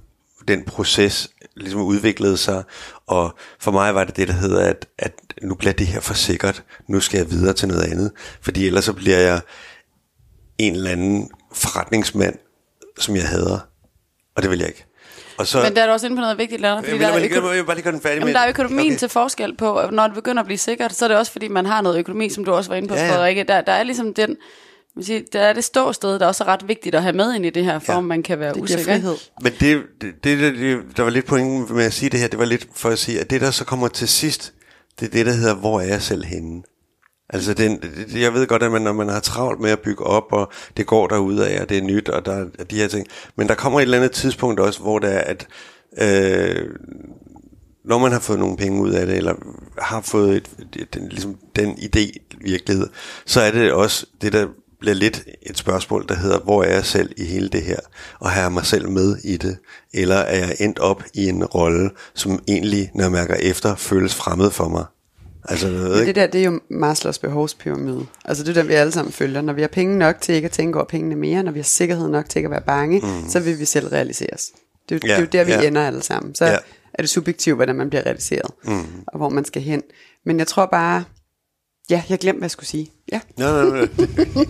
den proces ligesom udviklede sig, og for mig var det det, der hedder, at, at nu bliver det her for sikkert, nu skal jeg videre til noget andet, fordi ellers så bliver jeg en eller anden forretningsmand, som jeg hader, og det vil jeg ikke. Og så, Men der er du også inde på noget vigtigt, Lennart, fordi jeg, der er, øko- vil bare lige den færdig Jamen, der er økonomien okay. til forskel på, at når det begynder at blive sikkert, så er det også fordi, man har noget økonomi, som du også var inde på, ja, ja. Frederikke. Der, der er ligesom den, man siger, der er det ståsted, der også er ret vigtigt at have med ind i det her, for Ja. om man kan være Det usikker. frihed. Men det, det, det, det, der var lidt pointen med at sige det her, det var lidt for at sige, at det der så kommer til sidst, det er det, der hedder, hvor er jeg selv henne? Altså, det, jeg ved godt, at man, når man har travlt med at bygge op, og det går derude af, og det er nyt, og der er de her ting. Men der kommer et eller andet tidspunkt også, hvor det er, at øh, når man har fået nogle penge ud af det, eller har fået et, et, den, ligesom den idé virkelighed, så er det også det, der bliver lidt et spørgsmål, der hedder, hvor er jeg selv i hele det her, og har jeg mig selv med i det, eller er jeg endt op i en rolle, som egentlig, når jeg mærker efter, føles fremmed for mig. Altså, jeg ved ikke. det der, det er jo Maslows behovspyramide. Altså det er den, vi alle sammen følger. Når vi har penge nok til ikke at tænke over pengene mere, når vi har sikkerhed nok til ikke at være bange, mm. så vil vi selv realiseres. Det, er Ja, det er jo der, vi ja. ender alle sammen. Så Ja. er det subjektivt, hvordan man bliver realiseret, mm. og hvor man skal hen. Men jeg tror bare, ja, jeg glemte, hvad jeg skulle sige. Ja, Nå, nå, nå.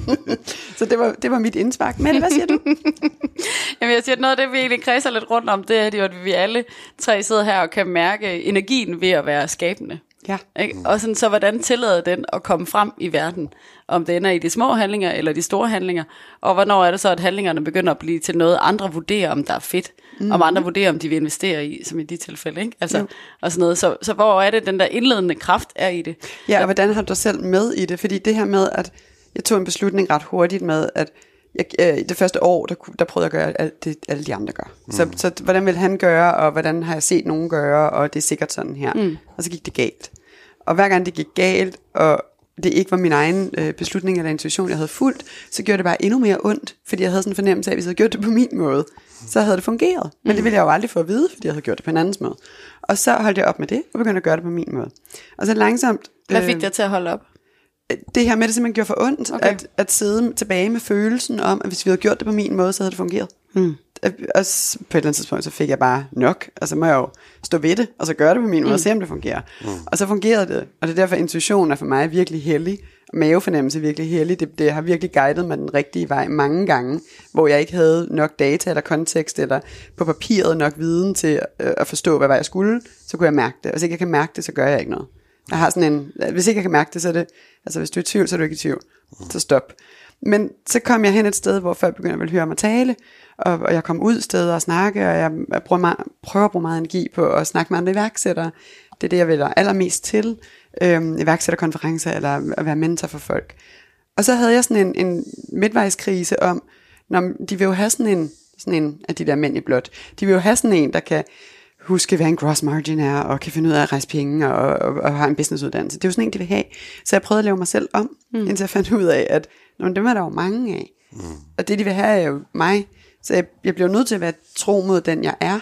så det var, det var mit indspark. Men hvad siger du? Jamen jeg siger, at noget af det, vi egentlig kredser lidt rundt om, det er at vi alle tre sidder her og kan mærke energien ved at være skabende. Ja. Ikke? Og sådan, så hvordan tillader den at komme frem i verden? Om det ender i de små handlinger eller de store handlinger. Og hvornår er det så, at handlingerne begynder at blive til noget, andre vurderer, om der er fedt. Mm. Om andre vurderer, om de vil investere i, som i de tilfælde. Ikke? Altså, Jo. og sådan noget. Så, så hvor er det, den der indledende kraft er i det? Ja, og hvordan har du dig selv med i det? Fordi det her med, at jeg tog en beslutning ret hurtigt med, at jeg, øh, det første år, der, der prøvede jeg at gøre alt det, alle de andre gør. Mm. Så, så hvordan vil han gøre, og hvordan har jeg set nogen gøre, og det er sikkert sådan her. Mm. Og så gik det galt. Og hver gang det gik galt, og det ikke var min egen øh, beslutning eller intuition, jeg havde fulgt, så gjorde det bare endnu mere ondt, fordi jeg havde sådan en fornemmelse af, at hvis jeg havde gjort det på min måde, så havde det fungeret. Men det ville jeg jo aldrig få at vide, fordi jeg havde gjort det på en andens måde. Og så holdt jeg op med det, og begyndte at gøre det på min måde. Og så langsomt... Hvad fik øh, dig til at holde op? Det her med, at det simpelthen gjorde for ondt, Okay. at, at sidde tilbage med følelsen om, at hvis vi havde gjort det på min måde, så havde det fungeret. Mm. Og på et eller andet tidspunkt, så fik jeg bare nok, og så må jeg jo stå ved det, og så gøre det på min måde, og se om det fungerer. Mm. Og så fungerede det, og det er derfor, intuition er for mig virkelig heldig, og mavefornemmelse er virkelig heldig. Det, det har virkelig guidet mig den rigtige vej mange gange, hvor jeg ikke havde nok data eller kontekst, eller på papiret nok viden til øh, at forstå, hvad var jeg skulle, så kunne jeg mærke det. Og hvis ikke jeg kan mærke det, så gør jeg ikke noget. Jeg har sådan en, hvis ikke jeg kan mærke det, så er det, altså hvis du er i tvivl, så er du ikke i tvivl. Så stop. Men så kom jeg hen et sted, hvor folk begyndte at høre mig tale, og, og jeg kom ud steder og snakke, og jeg, jeg bruger meget, prøver at bruge meget energi på at snakke med andre iværksættere. Det er det, jeg vil allermest til. Øhm, iværksætterkonferencer, eller at være mentor for folk. Og så havde jeg sådan en, en midtvejskrise om, når de vil jo have sådan en, sådan en af de der mænd i blåt, de vil jo have sådan en, der kan huske, hvad en gross margin er, og kan finde ud af at rejse penge, og, og, og har en businessuddannelse. Det er jo sådan en, de vil have. Så jeg prøvede at lave mig selv om, mm. indtil jeg fandt ud af, at nå, dem er der jo mange af. Mm. Og det, de vil have, er jo mig. Så jeg, jeg bliver nødt til at være tro mod den, jeg er.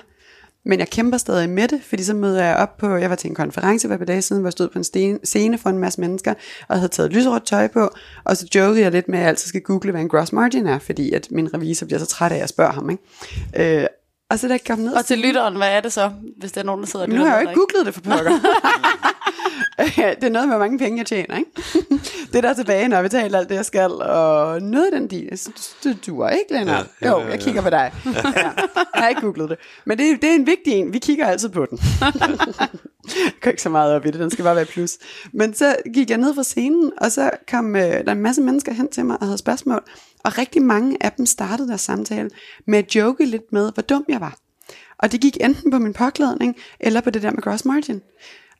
Men jeg kæmper stadig med det, fordi så møder jeg op på, jeg var til en konference for et par dage siden, hvor jeg stod på en sten, scene for en masse mennesker, og havde taget lyserødt tøj på, og så jokede jeg lidt med, at jeg altid skal google, hvad en gross margin er, fordi at min revisor bliver så træt af, at jeg spørger ham. Ikke? Øh, og så jeg kom ned... Og til lytteren, hvad er det så, hvis der er nogen, der sidder og Nu lytter har jeg jo ikke googlet det for pokker. det er noget med, hvor mange penge jeg tjener, ikke? det der er tilbage, når jeg betaler alt det, jeg skal, og noget den. Jeg synes, Det duer ikke, Lennart. Ja, ja, Jo, ja, ja. jeg kigger på dig. Ja. Jeg har ikke googlet det. Men det, det er en vigtig en. Vi kigger altid på den. jeg går ikke så meget op i det, den skal bare være plus. Men så gik jeg ned fra scenen, og så kom øh, der en masse mennesker hen til mig og havde spørgsmål. Og rigtig mange af dem startede deres samtale med at joke lidt med, hvor dum jeg var. Og det gik enten på min påklædning, eller på det der med gross margin.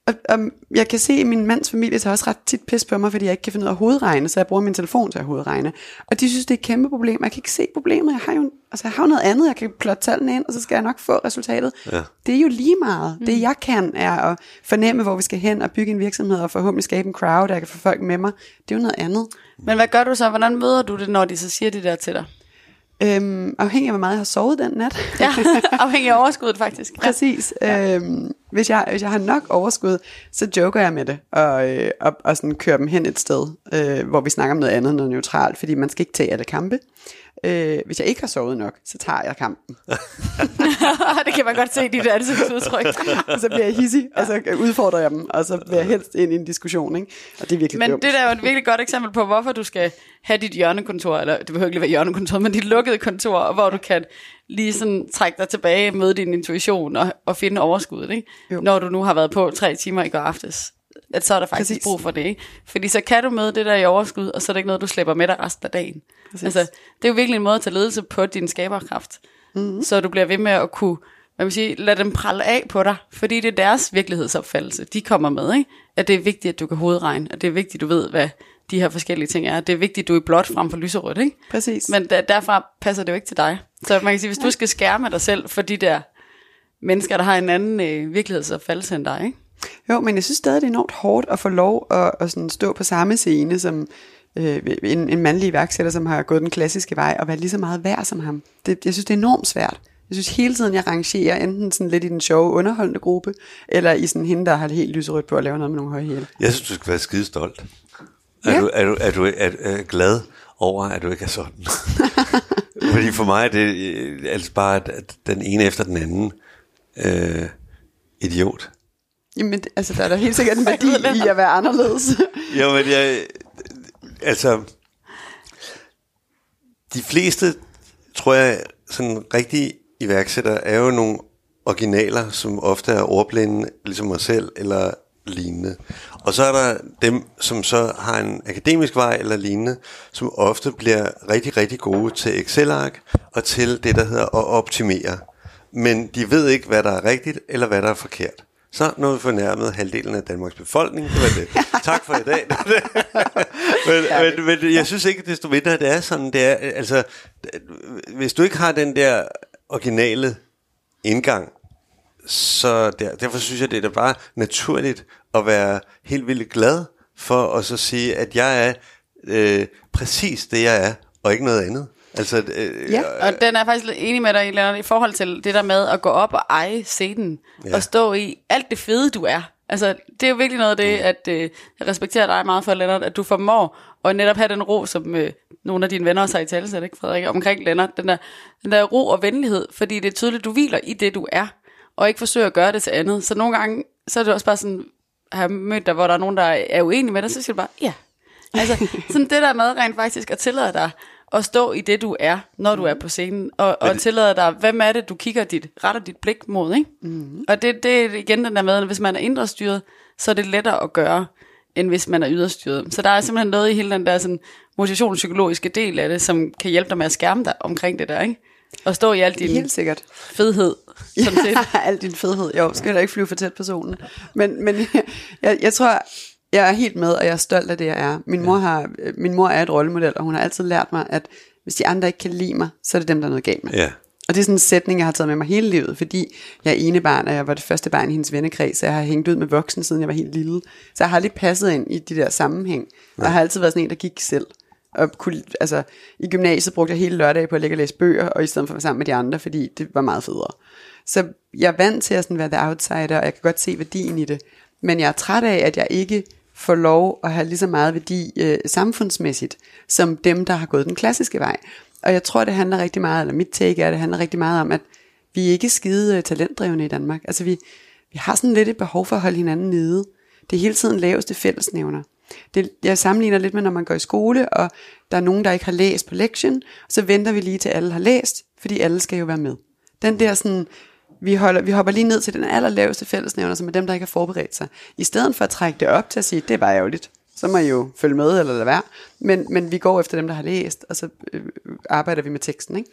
Og, og jeg kan se, at min mands familie tager også ret tit pis på mig, fordi jeg ikke kan finde ud af at hovedregne, så jeg bruger min telefon til at hovedregne. Og de synes, det er et kæmpe problem. Jeg kan ikke se problemet. Jeg har jo, altså, jeg har jo noget andet. Jeg kan plotte tallene ind, og så skal jeg nok få resultatet. Ja. Det er jo lige meget. Mm. Det jeg kan, er at fornemme, hvor vi skal hen og bygge en virksomhed, og forhåbentlig skabe en crowd, der kan få folk med mig. Det er jo noget andet. Men hvad gør du så? Hvordan møder du det, når de så siger det der til dig? Øhm, afhængig af, hvor meget jeg har sovet den nat. Ja, afhængig af overskuddet faktisk. Ja. Præcis. Ja. Øhm, hvis, jeg, hvis jeg har nok overskud, så joker jeg med det, og, øh, og, og sådan kører dem hen et sted, øh, hvor vi snakker om noget andet, noget neutralt, fordi man skal ikke tage alle kampe. Øh, hvis jeg ikke har sovet nok, så tager jeg kampen. det kan man godt se, de der ansigtsudtryk. Og så bliver jeg hissig, og så udfordrer jeg dem, og så vil jeg helst ind i en diskussion. Ikke? Og det er virkelig Men dumt. det der er jo et virkelig godt eksempel på, hvorfor du skal have dit hjørnekontor, eller det behøver ikke være hjørnekontor, men dit lukkede kontor, hvor du kan lige sådan trække dig tilbage, møde din intuition og, og finde overskuddet, ikke? Jo. når du nu har været på tre timer i går aftes. At så er der faktisk Præcis. Brug for det, ikke? Fordi så kan du møde det der i overskud, og så er det ikke noget, du slæber med dig resten af dagen. Præcis. Altså, det er jo virkelig en måde at tage ledelse på din skaberkraft. Mm-hmm. Så du bliver ved med at kunne hvad man siger, lade dem pralle af på dig, fordi det er deres virkelighedsopfattelse, de kommer med, ikke? At det er vigtigt, at du kan hovedregne, at det er vigtigt, at du ved, hvad de her forskellige ting er. Det er vigtigt, at du er i blåt frem for lyserødt, ikke? Præcis. Men der, derfra passer det jo ikke til dig. Så man kan sige, hvis du skal skærme dig selv for de der mennesker, der har en anden øh, virkelighedsopfattelse end dig, ikke? Jo, men jeg synes stadig, det er enormt hårdt at få lov at, at sådan stå på samme scene som øh, en, en mandlig iværksætter, som har gået den klassiske vej, og være lige så meget værd som ham. Det, jeg synes, det er enormt svært. Jeg synes hele tiden, jeg rangerer enten sådan lidt i den sjove, underholdende gruppe, eller i sådan hende, der har det helt lyserødt på at lave noget med nogle høje hæle. Jeg synes, du skal være skide stolt. Er, Ja. du, er, du, er, du, er, er glad over, at du ikke er sådan? Fordi for mig er det øh, altså bare at den ene efter den anden øh, idiot. Jamen, altså, der er da helt sikkert en værdi i at være anderledes. Jo, men jeg... Altså... De fleste, tror jeg, sådan rigtige iværksættere, er jo nogle originaler, som ofte er ordblinde, ligesom mig selv, eller lignende. Og så er der dem, som så har en akademisk vej eller lignende, som ofte bliver rigtig, rigtig gode til Excel-ark og til det, der hedder at optimere. Men de ved ikke, hvad der er rigtigt eller hvad der er forkert. Så når vi fornærmet halvdelen af Danmarks befolkning, det var det. Tak for i dag. men, men, men jeg synes ikke, desto mindre, det er sådan, det er, altså, hvis du ikke har den der originale indgang, så der, derfor synes jeg, det er da bare naturligt at være helt vildt glad for at så sige, at jeg er øh, præcis det, jeg er, og ikke noget andet. Altså, øh, Ja. Og den er faktisk enig med dig, Leonard, i forhold til det der med at gå op og eje scenen, Ja. og stå i alt det fede, du er. Altså, det er jo virkelig noget af det, at øh, jeg respekterer dig meget for, Lennart, at du formår at netop have den ro, som øh, nogle af dine venner også har i tale, ikke, Frederik, omkring Lennart, den der, den der ro og venlighed, fordi det er tydeligt, du hviler i det, du er, og ikke forsøger at gøre det til andet. Så nogle gange, så er det også bare sådan, har jeg mødt dig, hvor der er nogen, der er uenige med dig, så siger du bare, ja. Altså, sådan det der med rent faktisk at tillade dig at stå i det, du er, når du er på scenen, og, og tillade dig, hvem er det, du kigger dit, retter dit blik mod, ikke? Mm. Og det, det er igen den der med, at hvis man er indre styret, så er det lettere at gøre, end hvis man er yderstyret. Så der er simpelthen noget i hele den der sådan, motivationspsykologiske del af det, som kan hjælpe dig med at skærme dig omkring det der, ikke? Og stå i al din Helt sikkert. fedhed, sådan set. Al din fedhed. Jo, skal der ikke flyve for tæt på solen. Men, men jeg, jeg tror, jeg er helt med, og jeg er stolt af det, jeg er. Min mor, har, min mor er et rollemodel, og hun har altid lært mig, at hvis de andre ikke kan lide mig, så er det dem, der er noget galt med. Ja. Og det er sådan en sætning, jeg har taget med mig hele livet, fordi jeg er ene barn, og jeg var det første barn i hendes vennekreds, så jeg har hængt ud med voksne, siden jeg var helt lille. Så jeg har aldrig passet ind i de der sammenhæng. Og jeg har altid været sådan en, der gik selv. Og kunne, altså, I gymnasiet brugte jeg hele lørdag på at ligge og læse bøger, og i stedet for at være sammen med de andre, fordi det var meget federe. Så jeg er vant til at sådan være the outsider, og jeg kan godt se værdien i det. Men jeg er træt af, at jeg ikke får lov at have lige så meget værdi øh, samfundsmæssigt, som dem, der har gået den klassiske vej. Og jeg tror, det handler rigtig meget, eller mit take er, det handler rigtig meget om, at vi er ikke skide øh, talentdrevne i Danmark. Altså vi, vi har sådan lidt et behov for at holde hinanden nede. Det er hele tiden laveste fællesnævner. Det, jeg sammenligner lidt med, når man går i skole, og der er nogen, der ikke har læst på lektion, så venter vi lige til alle har læst, fordi alle skal jo være med. Den der sådan, vi, holder, vi hopper lige ned til den allerlaveste fællesnævner, som er dem, der ikke har forberedt sig. I stedet for at trække det op til at sige, det var ærgerligt, så må I jo følge med eller lade være. Men, men vi går efter dem, der har læst, og så øh, arbejder vi med teksten. Ikke?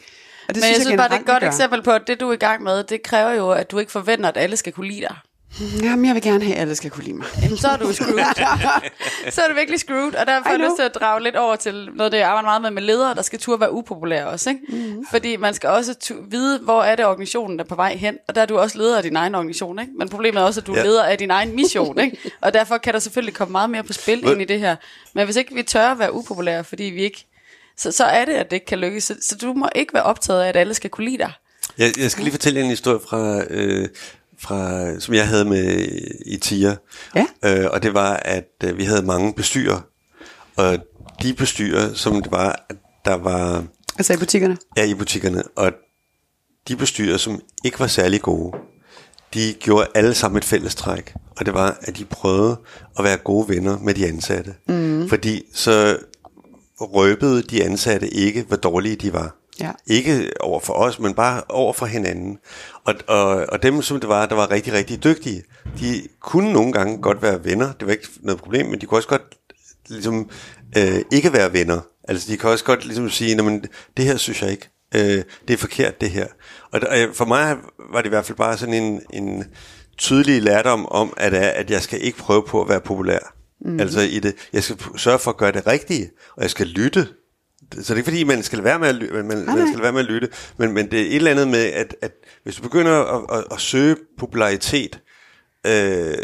Og Men jeg synes bare, det er et godt gør. eksempel på, at det du er i gang med, det kræver jo, at du ikke forventer, at alle skal kunne lide dig. Jamen, jeg vil gerne have, at alle skal kunne lide mig. Jamen, så er du screwed. så er du virkelig screwed, og derfor har jeg lyst til at drage lidt over til noget, af det jeg arbejder meget med med ledere, der skal turde være upopulære også. Ikke? Mm. Fordi man skal også tu- vide, hvor er det organisationen, der er på vej hen, og der er du også leder af din egen organisation. Ikke? Men problemet er også, at du er Ja. leder af din egen mission, ikke? og derfor kan der selvfølgelig komme meget mere på spil ind i det her. Men hvis ikke vi tør at være upopulære, fordi vi ikke, så, så er det, at det ikke kan lykkes. Så, så du må ikke være optaget af, at alle skal kunne lide dig. Jeg, jeg skal lige fortælle en historie fra, øh, fra som jeg havde med i TIA. Ja. Øh, og det var, at øh, vi havde mange bestyrer. Og de bestyrer, som det var, at der var Altså i butikkerne. ja, i butikkerne, og de bestyrer, som ikke var særlig gode, de gjorde alle sammen et fælles træk. Og det var, at de prøvede at være gode venner med de ansatte. Mm. Fordi så røbede de ansatte ikke, hvor dårlige de var. Ja. Ikke over for os, men bare over for hinanden. Og, og, og dem, som det var, der var rigtig, rigtig dygtige, de kunne nogle gange godt være venner. Det var ikke noget problem, men de kunne også godt ligesom, øh, ikke være venner. Altså, de kan også godt ligesom sige, "Nå, men det her synes jeg ikke. Øh, det er forkert, det her. Og, og for mig var det i hvert fald bare sådan en, en tydelig lærdom om, at, at jeg skal ikke prøve på at være populær. Mm. Altså i det, jeg skal sørge for at gøre det rigtige, og jeg skal lytte. Så det er ikke fordi, man skal være med at, ly- man, man nej. skal være med at lytte, men, men det er et eller andet med, at, at hvis du begynder at, at, at søge popularitet, øh,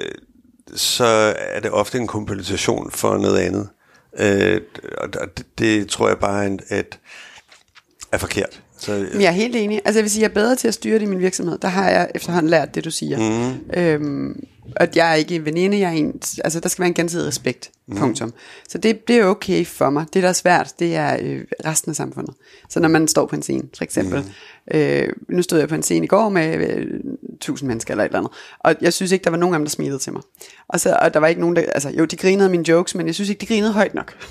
så er det ofte en kompensation for noget andet. Øh, og det, det tror jeg bare at, er forkert. Så, Men Jeg er helt enig. Altså jeg vil sige, jeg er bedre til at styre det i min virksomhed. Der har jeg efterhånden lært det, du siger. Mm. Øhm, at jeg er ikke en veninde, jeg er en, altså der skal være en gensidig respekt. Mm. Punktum. Så det, det er okay for mig. Det, der er svært, det er øh, resten af samfundet. Så når man står på en scene, for eksempel. Mm. Øh, nu stod jeg på en scene i går med øh, tusind mennesker eller et eller andet. Og jeg synes ikke, der var nogen af dem, der smilede til mig. Og, så, og der var ikke nogen, der, altså jo, de grinede mine jokes, men jeg synes ikke, de grinede højt nok.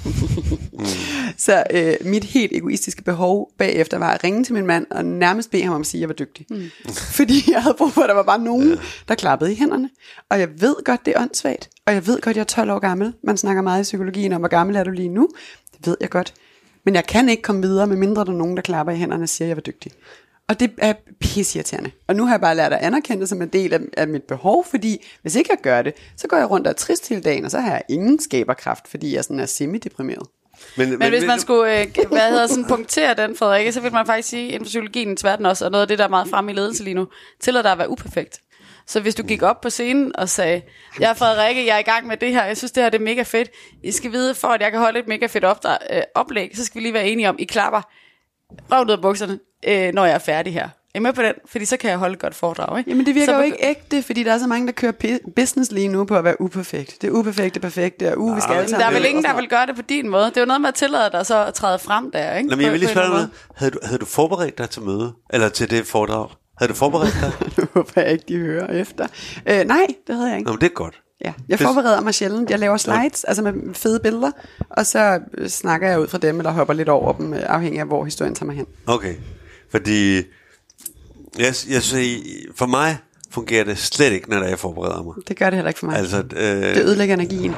Så øh, mit helt egoistiske behov bagefter var at ringe til min mand og nærmest bede ham om at sige, at jeg var dygtig. Mm. Fordi jeg havde brug for, at der var bare nogen, der klappede i hænderne. Og jeg ved godt, det er åndssvagt. Og jeg ved godt, jeg er 12 år gammel. Man snakker meget i psykologien om, hvor gammel er du lige nu. Det ved jeg godt. Men jeg kan ikke komme videre, medmindre der er nogen, der klapper i hænderne og siger, at jeg var dygtig. Og det er pisseirriterende. Og nu har jeg bare lært at anerkende det som en del af, af mit behov, fordi hvis ikke jeg gør det, så går jeg rundt og er trist hele dagen, og så har jeg ingen skaberkraft, fordi jeg sådan er semi-deprimeret. men, Men hvis man skulle, øh, hvad hedder sådan, punktere den, Frederikke, så vil man faktisk sige, inden for psykologien verden også, og noget af det, der er meget fremme i ledelse lige nu, til at der at være uperfekt. Så hvis du gik op på scenen og sagde, jeg er Frederikke, jeg er i gang med det her, jeg synes det her det er mega fedt. I skal vide, for at jeg kan holde et mega fedt opdrag, øh, oplæg, så skal vi lige være enige om, I klapper røven ud af bukserne, øh, når jeg er færdig her. Er I med på den? Fordi så kan jeg holde et godt foredrag, ikke? Jamen det virker så jo ikke ægte, fordi der er så mange, der kører business lige nu på at være uperfekt. Det er uperfekt, det er perfekt, det er uh, vi skal alle sammen der er vel ingen, og der vil gøre det på din måde. Det er jo noget med at tillade dig så at træde frem der, ikke? Nå, men jeg vil lige spørge dig, noget. havde du, havde du forberedt dig til møde? Eller til det foredrag? Havde du forberedt dig? Nu håber jeg ikke, de hører efter. Øh, nej, det havde jeg ikke. Nå, men det er godt. Ja, jeg Det- forbereder mig sjældent. Jeg laver slides, altså med fede billeder, og så øh, snakker jeg ud fra dem, eller hopper lidt over dem, øh, afhængig af, hvor historien tager mig hen. Okay, fordi jeg, jeg synes, for mig fungerer det slet ikke, når jeg forbereder mig. Det gør det heller ikke for mig. Altså, øh, det ødelægger energien.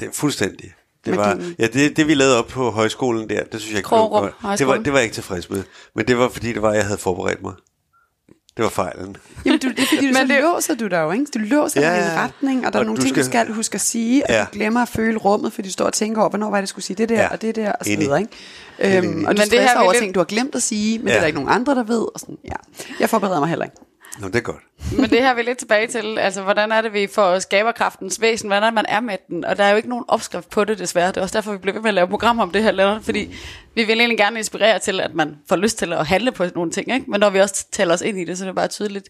det er fuldstændig. Det var, ja, det, det vi lavede op på højskolen der, det synes jeg ikke Krogerup. Det var, Højskole. det var jeg ikke tilfreds med. Men det var fordi, det var, jeg havde forberedt mig. Det var fejlen. Jamen, du, det er fordi, du, Men så det- låser du dig jo, ikke? Du låser Ja, dig i en retning, og der er Og nogle du ting, du skal- skal huske at sige, og Ja. du glemmer at føle rummet, fordi du står og tænker over, hvornår var det, jeg skulle sige det der, Ja. og det der, og så Enig. videre, ikke? Helt Øhm, enig. og du Men det her stresser over vil ting, du har glemt at sige, men ja. det er der ikke nogen andre, der ved, og sådan, ja. Jeg forbereder mig heller ikke. Nå, det er godt. Men det her er vi lidt tilbage til, altså hvordan er det, vi får skaberkraftens væsen, hvordan man er med den, og der er jo ikke nogen opskrift på det desværre, det er også derfor, vi bliver ved med at lave program om det her, Leonard, fordi vi vil egentlig gerne inspirere til, at man får lyst til at handle på nogle ting, ikke? men når vi også taler os ind i det, så er det bare tydeligt,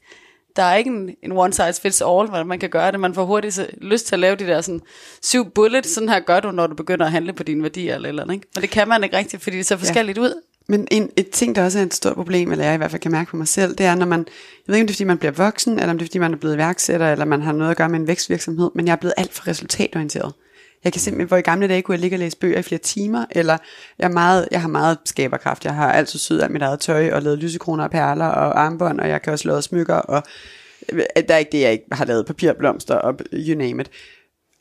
der er ikke en, en one size fits all, hvordan man kan gøre det, man får hurtigt så- lyst til at lave de der sådan, syv bullets, sådan her gør du, når du begynder at handle på dine værdier eller eller andet, ikke? men det kan man ikke rigtigt, fordi det ser forskelligt ud, Men en, et ting, der også er et stort problem, eller jeg i hvert fald kan mærke på mig selv, det er, når man, jeg ved ikke, om det er, fordi man bliver voksen, eller om det er, fordi man er blevet iværksætter, eller man har noget at gøre med en vækstvirksomhed, men jeg er blevet alt for resultatorienteret. Jeg kan simpelthen, hvor i gamle dage kunne jeg ligge og læse bøger i flere timer, eller jeg, er meget, jeg har meget skaberkraft. Jeg har altid syet alt mit eget tøj, og lavet lysekroner og perler, og armbånd, og jeg kan også lave smykker, og øh, der er ikke det, jeg ikke har lavet papirblomster, og you name it.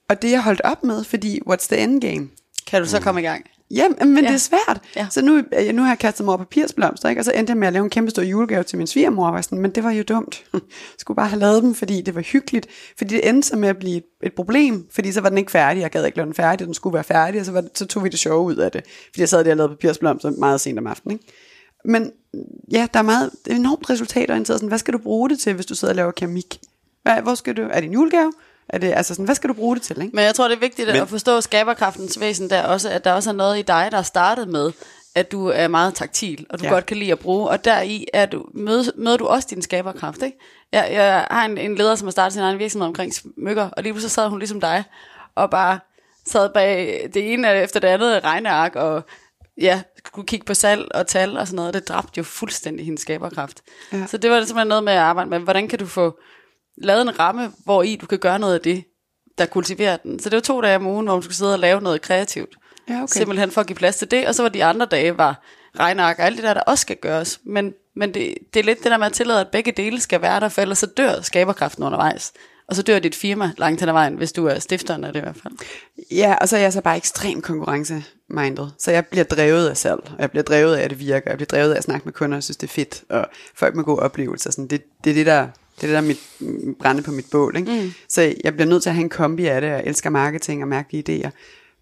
Og det er jeg holdt op med, fordi what's the end game? kan du så komme i gang. Ja, men ja. Det er svært. Ja. Så nu, øh, nu har jeg kastet mig over papirsblomster, ikke? og så endte jeg med at lave en kæmpe stor julegave til min svigermor. og sådan, men det var jo dumt. Jeg skulle bare have lavet dem, fordi det var hyggeligt. Fordi det endte så med at blive et, et problem, fordi så var den ikke færdig. Jeg gad ikke lave den færdig, den skulle være færdig, og så, var det, så tog vi det sjove ud af det. Fordi jeg sad der og lavede papirsblomster meget sent om aftenen. Ikke? Men ja, der er meget enormt resultatorienteret. Sådan, hvad skal du bruge det til, hvis du sidder og laver keramik? Hvad, hvor skal du, er det en julegave? Er det, altså sådan, hvad skal du bruge det til? Ikke? Men jeg tror, det er vigtigt Men- at forstå skaberkraftens væsen der også, at der også er noget i dig, der er startet med, at du er meget taktil, og du Ja. godt kan lide at bruge, og deri er du, møder, møder du også din skaberkraft, ikke? Jeg, jeg har en, en leder, som har startet sin egen virksomhed omkring smykker, og lige pludselig sad hun ligesom dig, og bare sad bag det ene efter det andet regneark, og ja, skulle kigge på salg og tal og sådan noget, det dræbte jo fuldstændig hendes skaberkraft. Ja. Så det var simpelthen noget med at arbejde med, hvordan kan du få lavet en ramme, hvor i du kan gøre noget af det, der kultiverer den. Så det var to dage om ugen, hvor man skulle sidde og lave noget kreativt. Ja, okay. Simpelthen for at give plads til det, og så var de andre dage var regneark og alt det der, der også skal gøres. Men, men det, det er lidt det der med at tillade, at begge dele skal være der, for ellers så dør skaberkraften undervejs. Og så dør dit firma langt hen ad vejen, hvis du er stifteren af det i hvert fald. Ja, og så er jeg så bare ekstremt konkurrencemindet. Så jeg bliver drevet af salg, og jeg bliver drevet af, at det virker. Jeg bliver drevet af at snakke med kunder, og synes, det er fedt, og folk med gode oplevelser. Sådan, det, det er det, der, det er det, der er mit, mm, brænde på mit bål. Ikke? Mm. Så jeg bliver nødt til at have en kombi af det, og jeg elsker marketing og mærkelige idéer.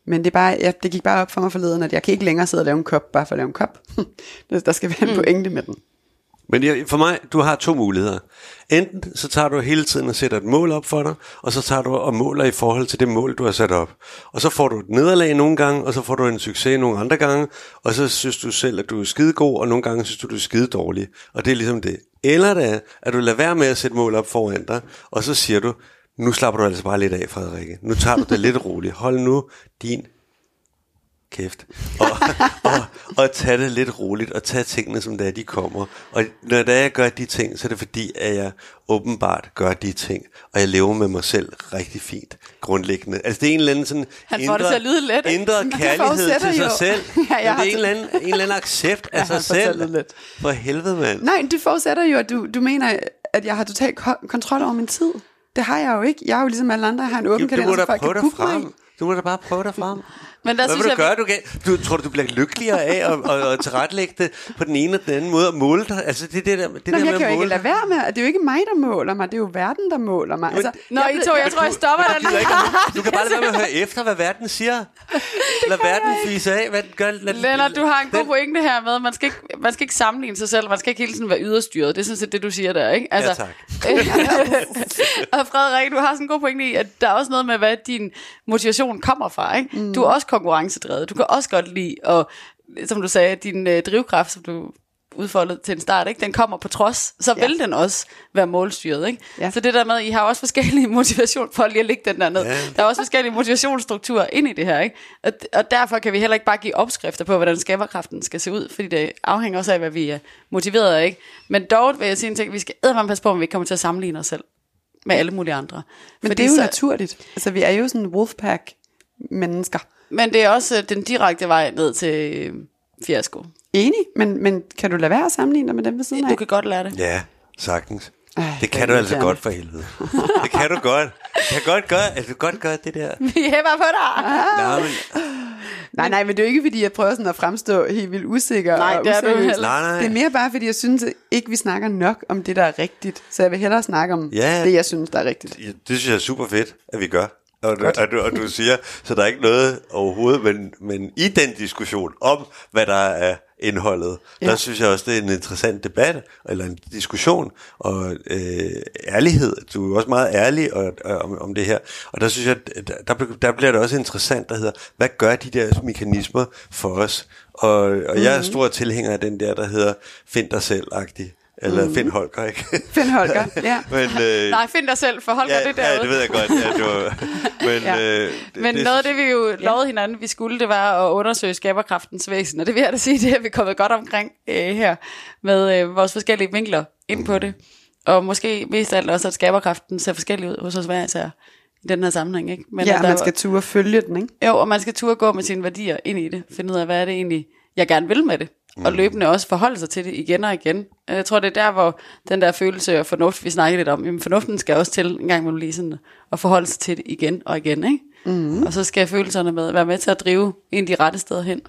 Men det, er bare, ja, det gik bare op for mig forleden, at jeg kan ikke længere sidde og lave en kop, bare for at lave en kop. der skal være en pointe med den. Men jeg, for mig, du har to muligheder. Enten så tager du hele tiden og sætter et mål op for dig, og så tager du og måler i forhold til det mål, du har sat op. Og så får du et nederlag nogle gange, og så får du en succes nogle andre gange, og så synes du selv, at du er skide god, og nogle gange synes du, du er skide dårlig. Og det er ligesom det. Eller det er, at du lader være med at sætte mål op foran dig, og så siger du, nu slapper du altså bare lidt af, Frederikke. Nu tager du det lidt roligt. Hold nu din kæft. Og, og, og tage det lidt roligt, og tage tingene, som det er, de kommer. Og når det er, jeg gør de ting, så er det fordi, at jeg åbenbart gør de ting, og jeg lever med mig selv rigtig fint, grundlæggende. Altså det er en eller anden sådan Han får det til at lyde let, indre kærlighed til sig jo- selv. Ja, jeg Men har det er en eller, anden, en eller anden accept af sig selv. lidt. For helvede, mand. Nej, det forudsætter jo, at du, du mener, at jeg har total ko- kontrol over min tid. Det har jeg jo ikke. Jeg er jo ligesom alle andre, jeg har en åben Jo, kalender, så folk kan booke mig. Du må da bare prøve dig frem. Men der Hvad synes vil du jeg, gøre? Du, kan, du tror du, bliver lykkeligere af at, at, at tilrettelægge det på den ene og den anden måde og måle dig? Altså, det, er det der, det Nå, der med jeg at kan jo ikke lade være med, det er jo ikke mig, der måler mig, det er jo verden, der måler mig. Altså, Nå, I to, jeg tror, jeg stopper Du, den. ikke, du kan bare lade være med at høre efter, hvad verden siger. Lad verden fise af, hvad den gør. Lad, Lennart, du har en god den- pointe her med, man skal, ikke, man skal ikke sammenligne sig selv, man skal ikke hele tiden være yderstyret. Det er sådan set det, du siger der, ikke? Altså, Ja, tak. og Frederik, du har sådan en god pointe i, at der er også noget med, hvad din motivation kommer fra, ikke? Mm. Du er også konkurrencedrevet. Du kan også godt lide, og som du sagde, din øh, drivkraft, som du udfoldet til en start, ikke? den kommer på trods, så Ja. vil den også være målstyret. Ikke? Ja. Så det der med, I har også forskellige motivation, for lige at lægge den der ned, Ja. der er også forskellige motivationsstrukturer ind i det her. Ikke? Og, og derfor kan vi heller ikke bare give opskrifter på, hvordan skaberkraften skal se ud, fordi det afhænger også af, hvad vi er motiveret af. Ikke? Men dog vil jeg sige en ting, vi skal eddermame passe på, om vi ikke kommer til at sammenligne os selv med alle mulige andre. Men Fordi det er jo så- naturligt. Altså, vi er jo sådan wolfpack mennesker. Men det er også øh, den direkte vej ned til øh, fiasko. Enig, men, men kan du lade være at sammenligne dig med dem ved siden af? Du kan godt lære det. Ja, sagtens. Ej, det kan du altså godt for helvede. Det kan du godt. Du kan godt gøre, altså, du kan godt gøre det der. Vi hæpper på dig. Nej, men, Nej, nej, men det er jo ikke, fordi jeg prøver sådan at fremstå helt vildt usikker Nej, og det er du heller nej, nej. Det er mere bare, fordi jeg synes at ikke, vi snakker nok om det, der er rigtigt. Så jeg vil hellere snakke om Ja. det, jeg synes, der er rigtigt. Ja, det synes jeg er super fedt, at vi gør. Og du, og, du, og du siger, så der er ikke noget overhovedet, men, men i den diskussion om, hvad der er indholdet, ja. Der synes jeg også, det er en interessant debat, eller en diskussion, og øh, ærlighed. Du er også meget ærlig og, og, om, om det her. Og der synes jeg, at der, der, der bliver det også interessant, der hedder, hvad gør de der mekanismer for os? Og, og mm-hmm. jeg er stor tilhænger af den der, der hedder, find dig selv-agtig. Eller mm-hmm. find Holger, ikke? Finn Holger, ja. men, øh, Nej, find dig selv, for Holger, ja, det derude. Ja, det ved jeg godt. Ja, det var, men Ja. øh, det, Men det, noget af det, vi jo lovede hinanden, vi skulle, det var at undersøge skaberkraftens væsen. Og det vil jeg da sige, det er vi kommet godt omkring øh, her, med øh, vores forskellige vinkler ind på det. Og måske mest af alt også, at skaberkraften ser forskellig ud hos os hver især i den her sammenhæng. Ikke? Men ja, der man skal ture følge den, ikke? Jo, og man skal turde gå med sine værdier ind i det. Finde ud af, hvad er det egentlig, jeg gerne vil med det. Og løbende også forholde sig til det igen og igen. Jeg tror, det er der, hvor den der følelse og fornuft, vi snakkede lidt om, jamen fornuften skal også til en gang imellem lige sådan at forholde sig til det igen og igen. Ikke? Mm. Og så skal følelserne med, være med til at drive en de rette steder hen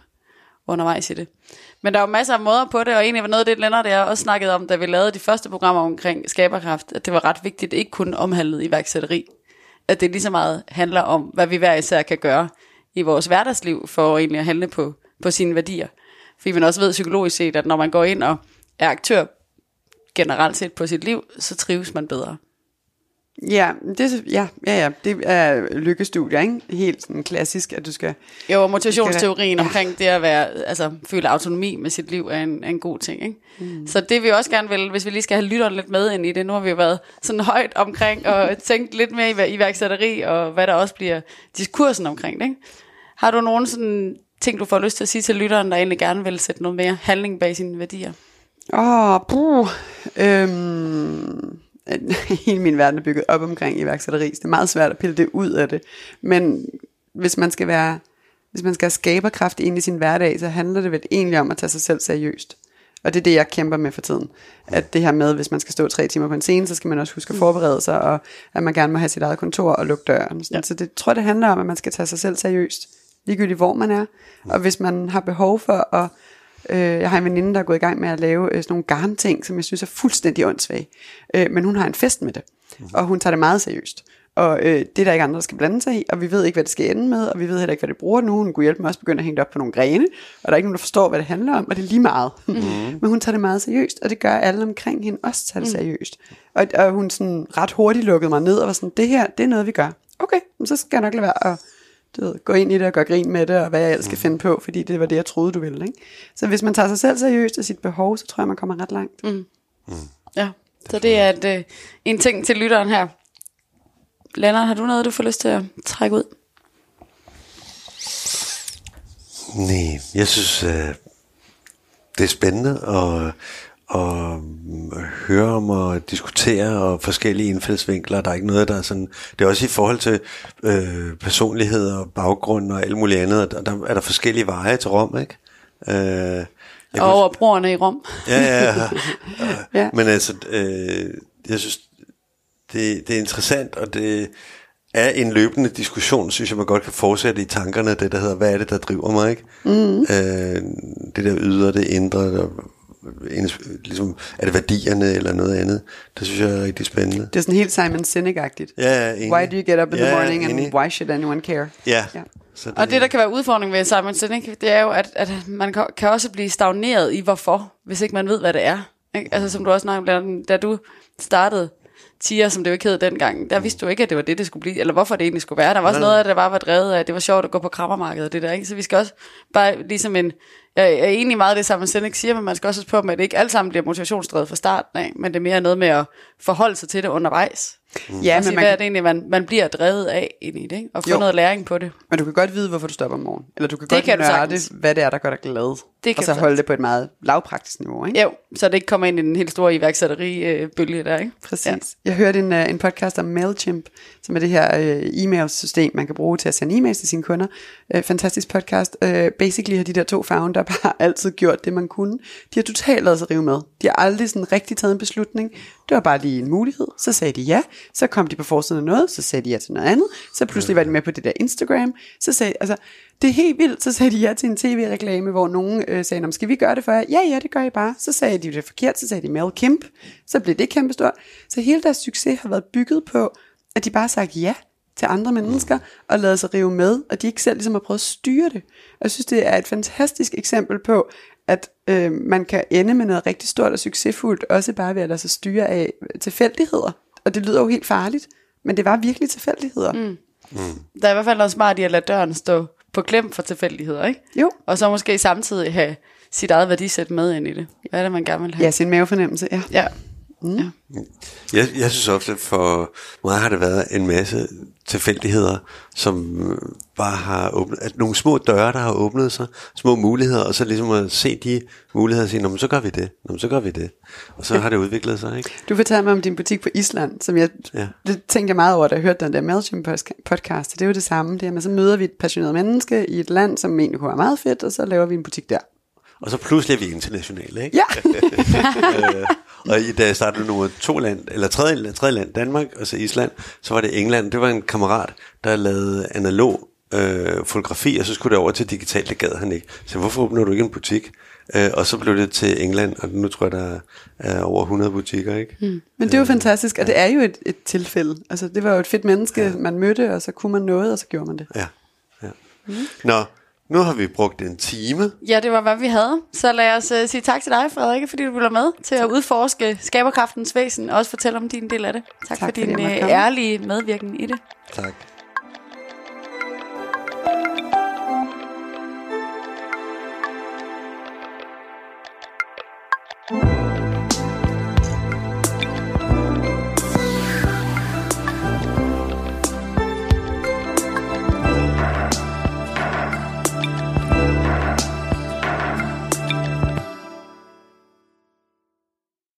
undervejs i det. Men der er jo masser af måder på det, og egentlig var noget af det, Lennart og jeg også snakkede om, da vi lavede de første programmer omkring skaberkraft, at det var ret vigtigt, ikke kun omhandlet iværksætteri. At det lige så meget handler om, hvad vi hver især kan gøre i vores hverdagsliv, for egentlig at handle på, på sine værdier. Fordi man også ved psykologisk set, at når man går ind og er aktør generelt set på sit liv, så trives man bedre. Ja, det, ja, ja, ja, det er lykkestudier, ikke? Helt sådan klassisk, at du skal... Jo, motivationsteorien omkring det at være, altså, føle autonomi med sit liv er en, er en god ting. Ikke? Mm. Så det vi også gerne vil, hvis vi lige skal have lytteren lidt med ind i det, nu har vi jo været sådan højt omkring og tænkt lidt mere i iværksætteri og hvad der også bliver diskursen omkring det. Ikke? Har du nogle sådan ting, du får lyst til at sige til lytteren, der egentlig gerne vil sætte noget mere handling bag sine værdier? Åh, oh, puh. Øhm, hele min verden er bygget op omkring iværksætteri, så det er meget svært at pille det ud af det. Men hvis man skal være, hvis man skal have skaberkraft ind i sin hverdag, så handler det vel egentlig om at tage sig selv seriøst. Og det er det, jeg kæmper med for tiden. At det her med, hvis man skal stå tre timer på en scene, så skal man også huske at forberede sig, og at man gerne må have sit eget kontor og lukke døren. Ja. Så det tror jeg, det handler om, at man skal tage sig selv seriøst. Ligegyldigt hvor man er. Og hvis man har behov for at Øh, jeg har en veninde, der er gået i gang med at lave øh, sådan nogle garnting, som jeg synes er fuldstændig åndssvage. Øh, men hun har en fest med det, og hun tager det meget seriøst. Og øh, det er der ikke andre, der skal blande sig i, og vi ved ikke, hvad det skal ende med, og vi ved heller ikke, hvad det bruger nu. Hun kunne hjælpe mig også begynde at hænge det op på nogle grene, og der er ikke nogen, der forstår, hvad det handler om, og det er lige meget. Mm-hmm. Men hun tager det meget seriøst, og det gør alle omkring hende også tager det seriøst. Og, og hun sådan ret hurtigt lukkede mig ned og var sådan, det her, det er noget, vi gør. Okay, så skal jeg nok lade være at du ved, gå ind i det og gøre grin med det, og hvad jeg ellers skal finde på, fordi det var det, jeg troede, du ville. Ikke? Så hvis man tager sig selv seriøst og sit behov, så tror jeg, man kommer ret langt. Mm. Ja, så det er et, øh, en ting til lytteren her. Lennart, har du noget, du får lyst til at trække ud? Nej, jeg synes, øh, det er spændende at, at høre om og diskutere og forskellige indfaldsvinkler. Der er ikke noget, der er sådan... Det er også i forhold til øh, personlighed og baggrund og alt muligt andet. og Der er der forskellige veje til Rom, ikke? Øh, Og over broerne i Rom. Ja, ja, ja. Ja. Men altså, øh, jeg synes, det, det er interessant, og det, er en løbende diskussion, synes jeg, man godt kan fortsætte i tankerne, det der hedder, hvad er det, der driver mig, ikke? Mm. Øh, det der ydre, det indre, der, ligesom, er det værdierne eller noget andet? Det synes jeg er rigtig spændende. Det er sådan helt Simon Sinek-agtigt. Ja, ja, enig. Why do you get up in ja, the morning, and enig. why should anyone care? Ja. Ja. Så Og det, der kan være udfordring ved Simon Sinek, det er jo, at, at man kan kan også blive stagneret i hvorfor, hvis ikke man ved, hvad det er. Ikke? Altså som du også snakkede om, da du startede tiger, som det jo ikke hed dengang, der vidste du ikke, at det var det, det skulle blive, eller hvorfor det egentlig skulle være. Der var også noget af det, der bare var drevet af, at det var sjovt at gå på krammermarkedet, det der, ikke? Så vi skal også bare ligesom en, jeg er egentlig meget det, Simon Sinek siger, men man skal også huske på, at det ikke alt sammen bliver motivationsdrevet fra starten af, men det er mere noget med at forholde sig til det undervejs. Ja, og sige, men, man hvad er det egentlig, man, man bliver drevet af ind i det, ikke? og få Jo. noget læring på det. men du kan godt vide, hvorfor du stopper om morgenen. Eller du kan Det godt kan du nørde, sagtens. hvad det er, der gør dig glad. Det kan og så holde det på et meget lavpraktisk niveau. Ikke? Jo, så det ikke kommer ind i den helt store iværksætteri-bølge der, ikke? Præcis. Ja. Ja. Jeg hørte en, uh, en podcast om MailChimp, som er det her uh, e-mailsystem, man kan bruge til at sende e-mails til sine kunder. Uh, fantastisk podcast. Uh, basically har de der to founder bare altid gjort det, man kunne. De har totalt lavet sig rive med. De har aldrig sådan rigtig taget en beslutning. Det var bare lige en mulighed. Så sagde de ja. Så kom de på forsiden af noget. Så sagde de ja til noget andet. Så pludselig var de med på det der Instagram. Så sagde altså, det er helt vildt. Så sagde de ja til en tv-reklame, hvor nogen øh, sagde, skal vi gøre det for jer? Ja, ja, det gør I bare. Så sagde de det forkert. Så sagde de Mel Kemp. Så blev det kæmpestort. Så hele deres succes har været bygget på, at de bare har sagt ja til andre mennesker, og lavet sig rive med, og de ikke selv ligesom har prøvet at styre det. Og jeg synes, det er et fantastisk eksempel på, at øh, man kan ende med noget rigtig stort og succesfuldt, også bare ved at lade sig styre af tilfældigheder. Og det lyder jo helt farligt, men det var virkelig tilfældigheder. Mm. Der er i hvert fald noget smart i at lade døren stå på klem for tilfældigheder, ikke? Jo. Og så måske samtidig have sit eget værdisæt med ind i det. Hvad er det, man gerne vil have? Ja, sin mavefornemmelse, ja. Ja. Jeg, jeg synes ofte, for mig har det været en masse tilfældigheder, som bare har åbnet, at nogle små døre, der har åbnet sig, små muligheder, og så ligesom at se de muligheder og sige, Nå, men så gør vi det, Nå, men så gør vi det. Og så har det udviklet sig, ikke? Du fortalte mig om din butik på Island, som jeg, Ja. ja. det tænkte jeg meget over, da jeg hørte den der MailChimp podcast. Det er jo det samme, det er, at så møder vi et passioneret menneske i et land, som egentlig kunne være meget fedt, og så laver vi en butik der. Og så pludselig er vi internationale, ikke? Ja, øh, og i- da jeg startede nummer to land, eller tredje, tredje land, Danmark, og så Island, så var det England. Det var en kammerat, der lavede analog øh, fotografi, og så skulle det over til digitalt, det gad han ikke. Så hvorfor åbner du ikke en butik? Øh, og så blev det til England, og nu tror jeg, der er over 100 butikker, ikke? Mm. men det er jo fantastisk, og det er jo et, et tilfælde. Altså, det var jo et fedt menneske, ja. man mødte, og så kunne man noget, og så gjorde man det. Ja. ja. Nå, nu har vi brugt en time. ja, det var, hvad vi havde. Så lad os uh, sige tak til dig, Frederikke, fordi du ville være med til at udforske skaberkraftens væsen, og også fortælle om din del af det. Tak, tak for fordi din uh, komme. ærlige medvirken i det. Tak.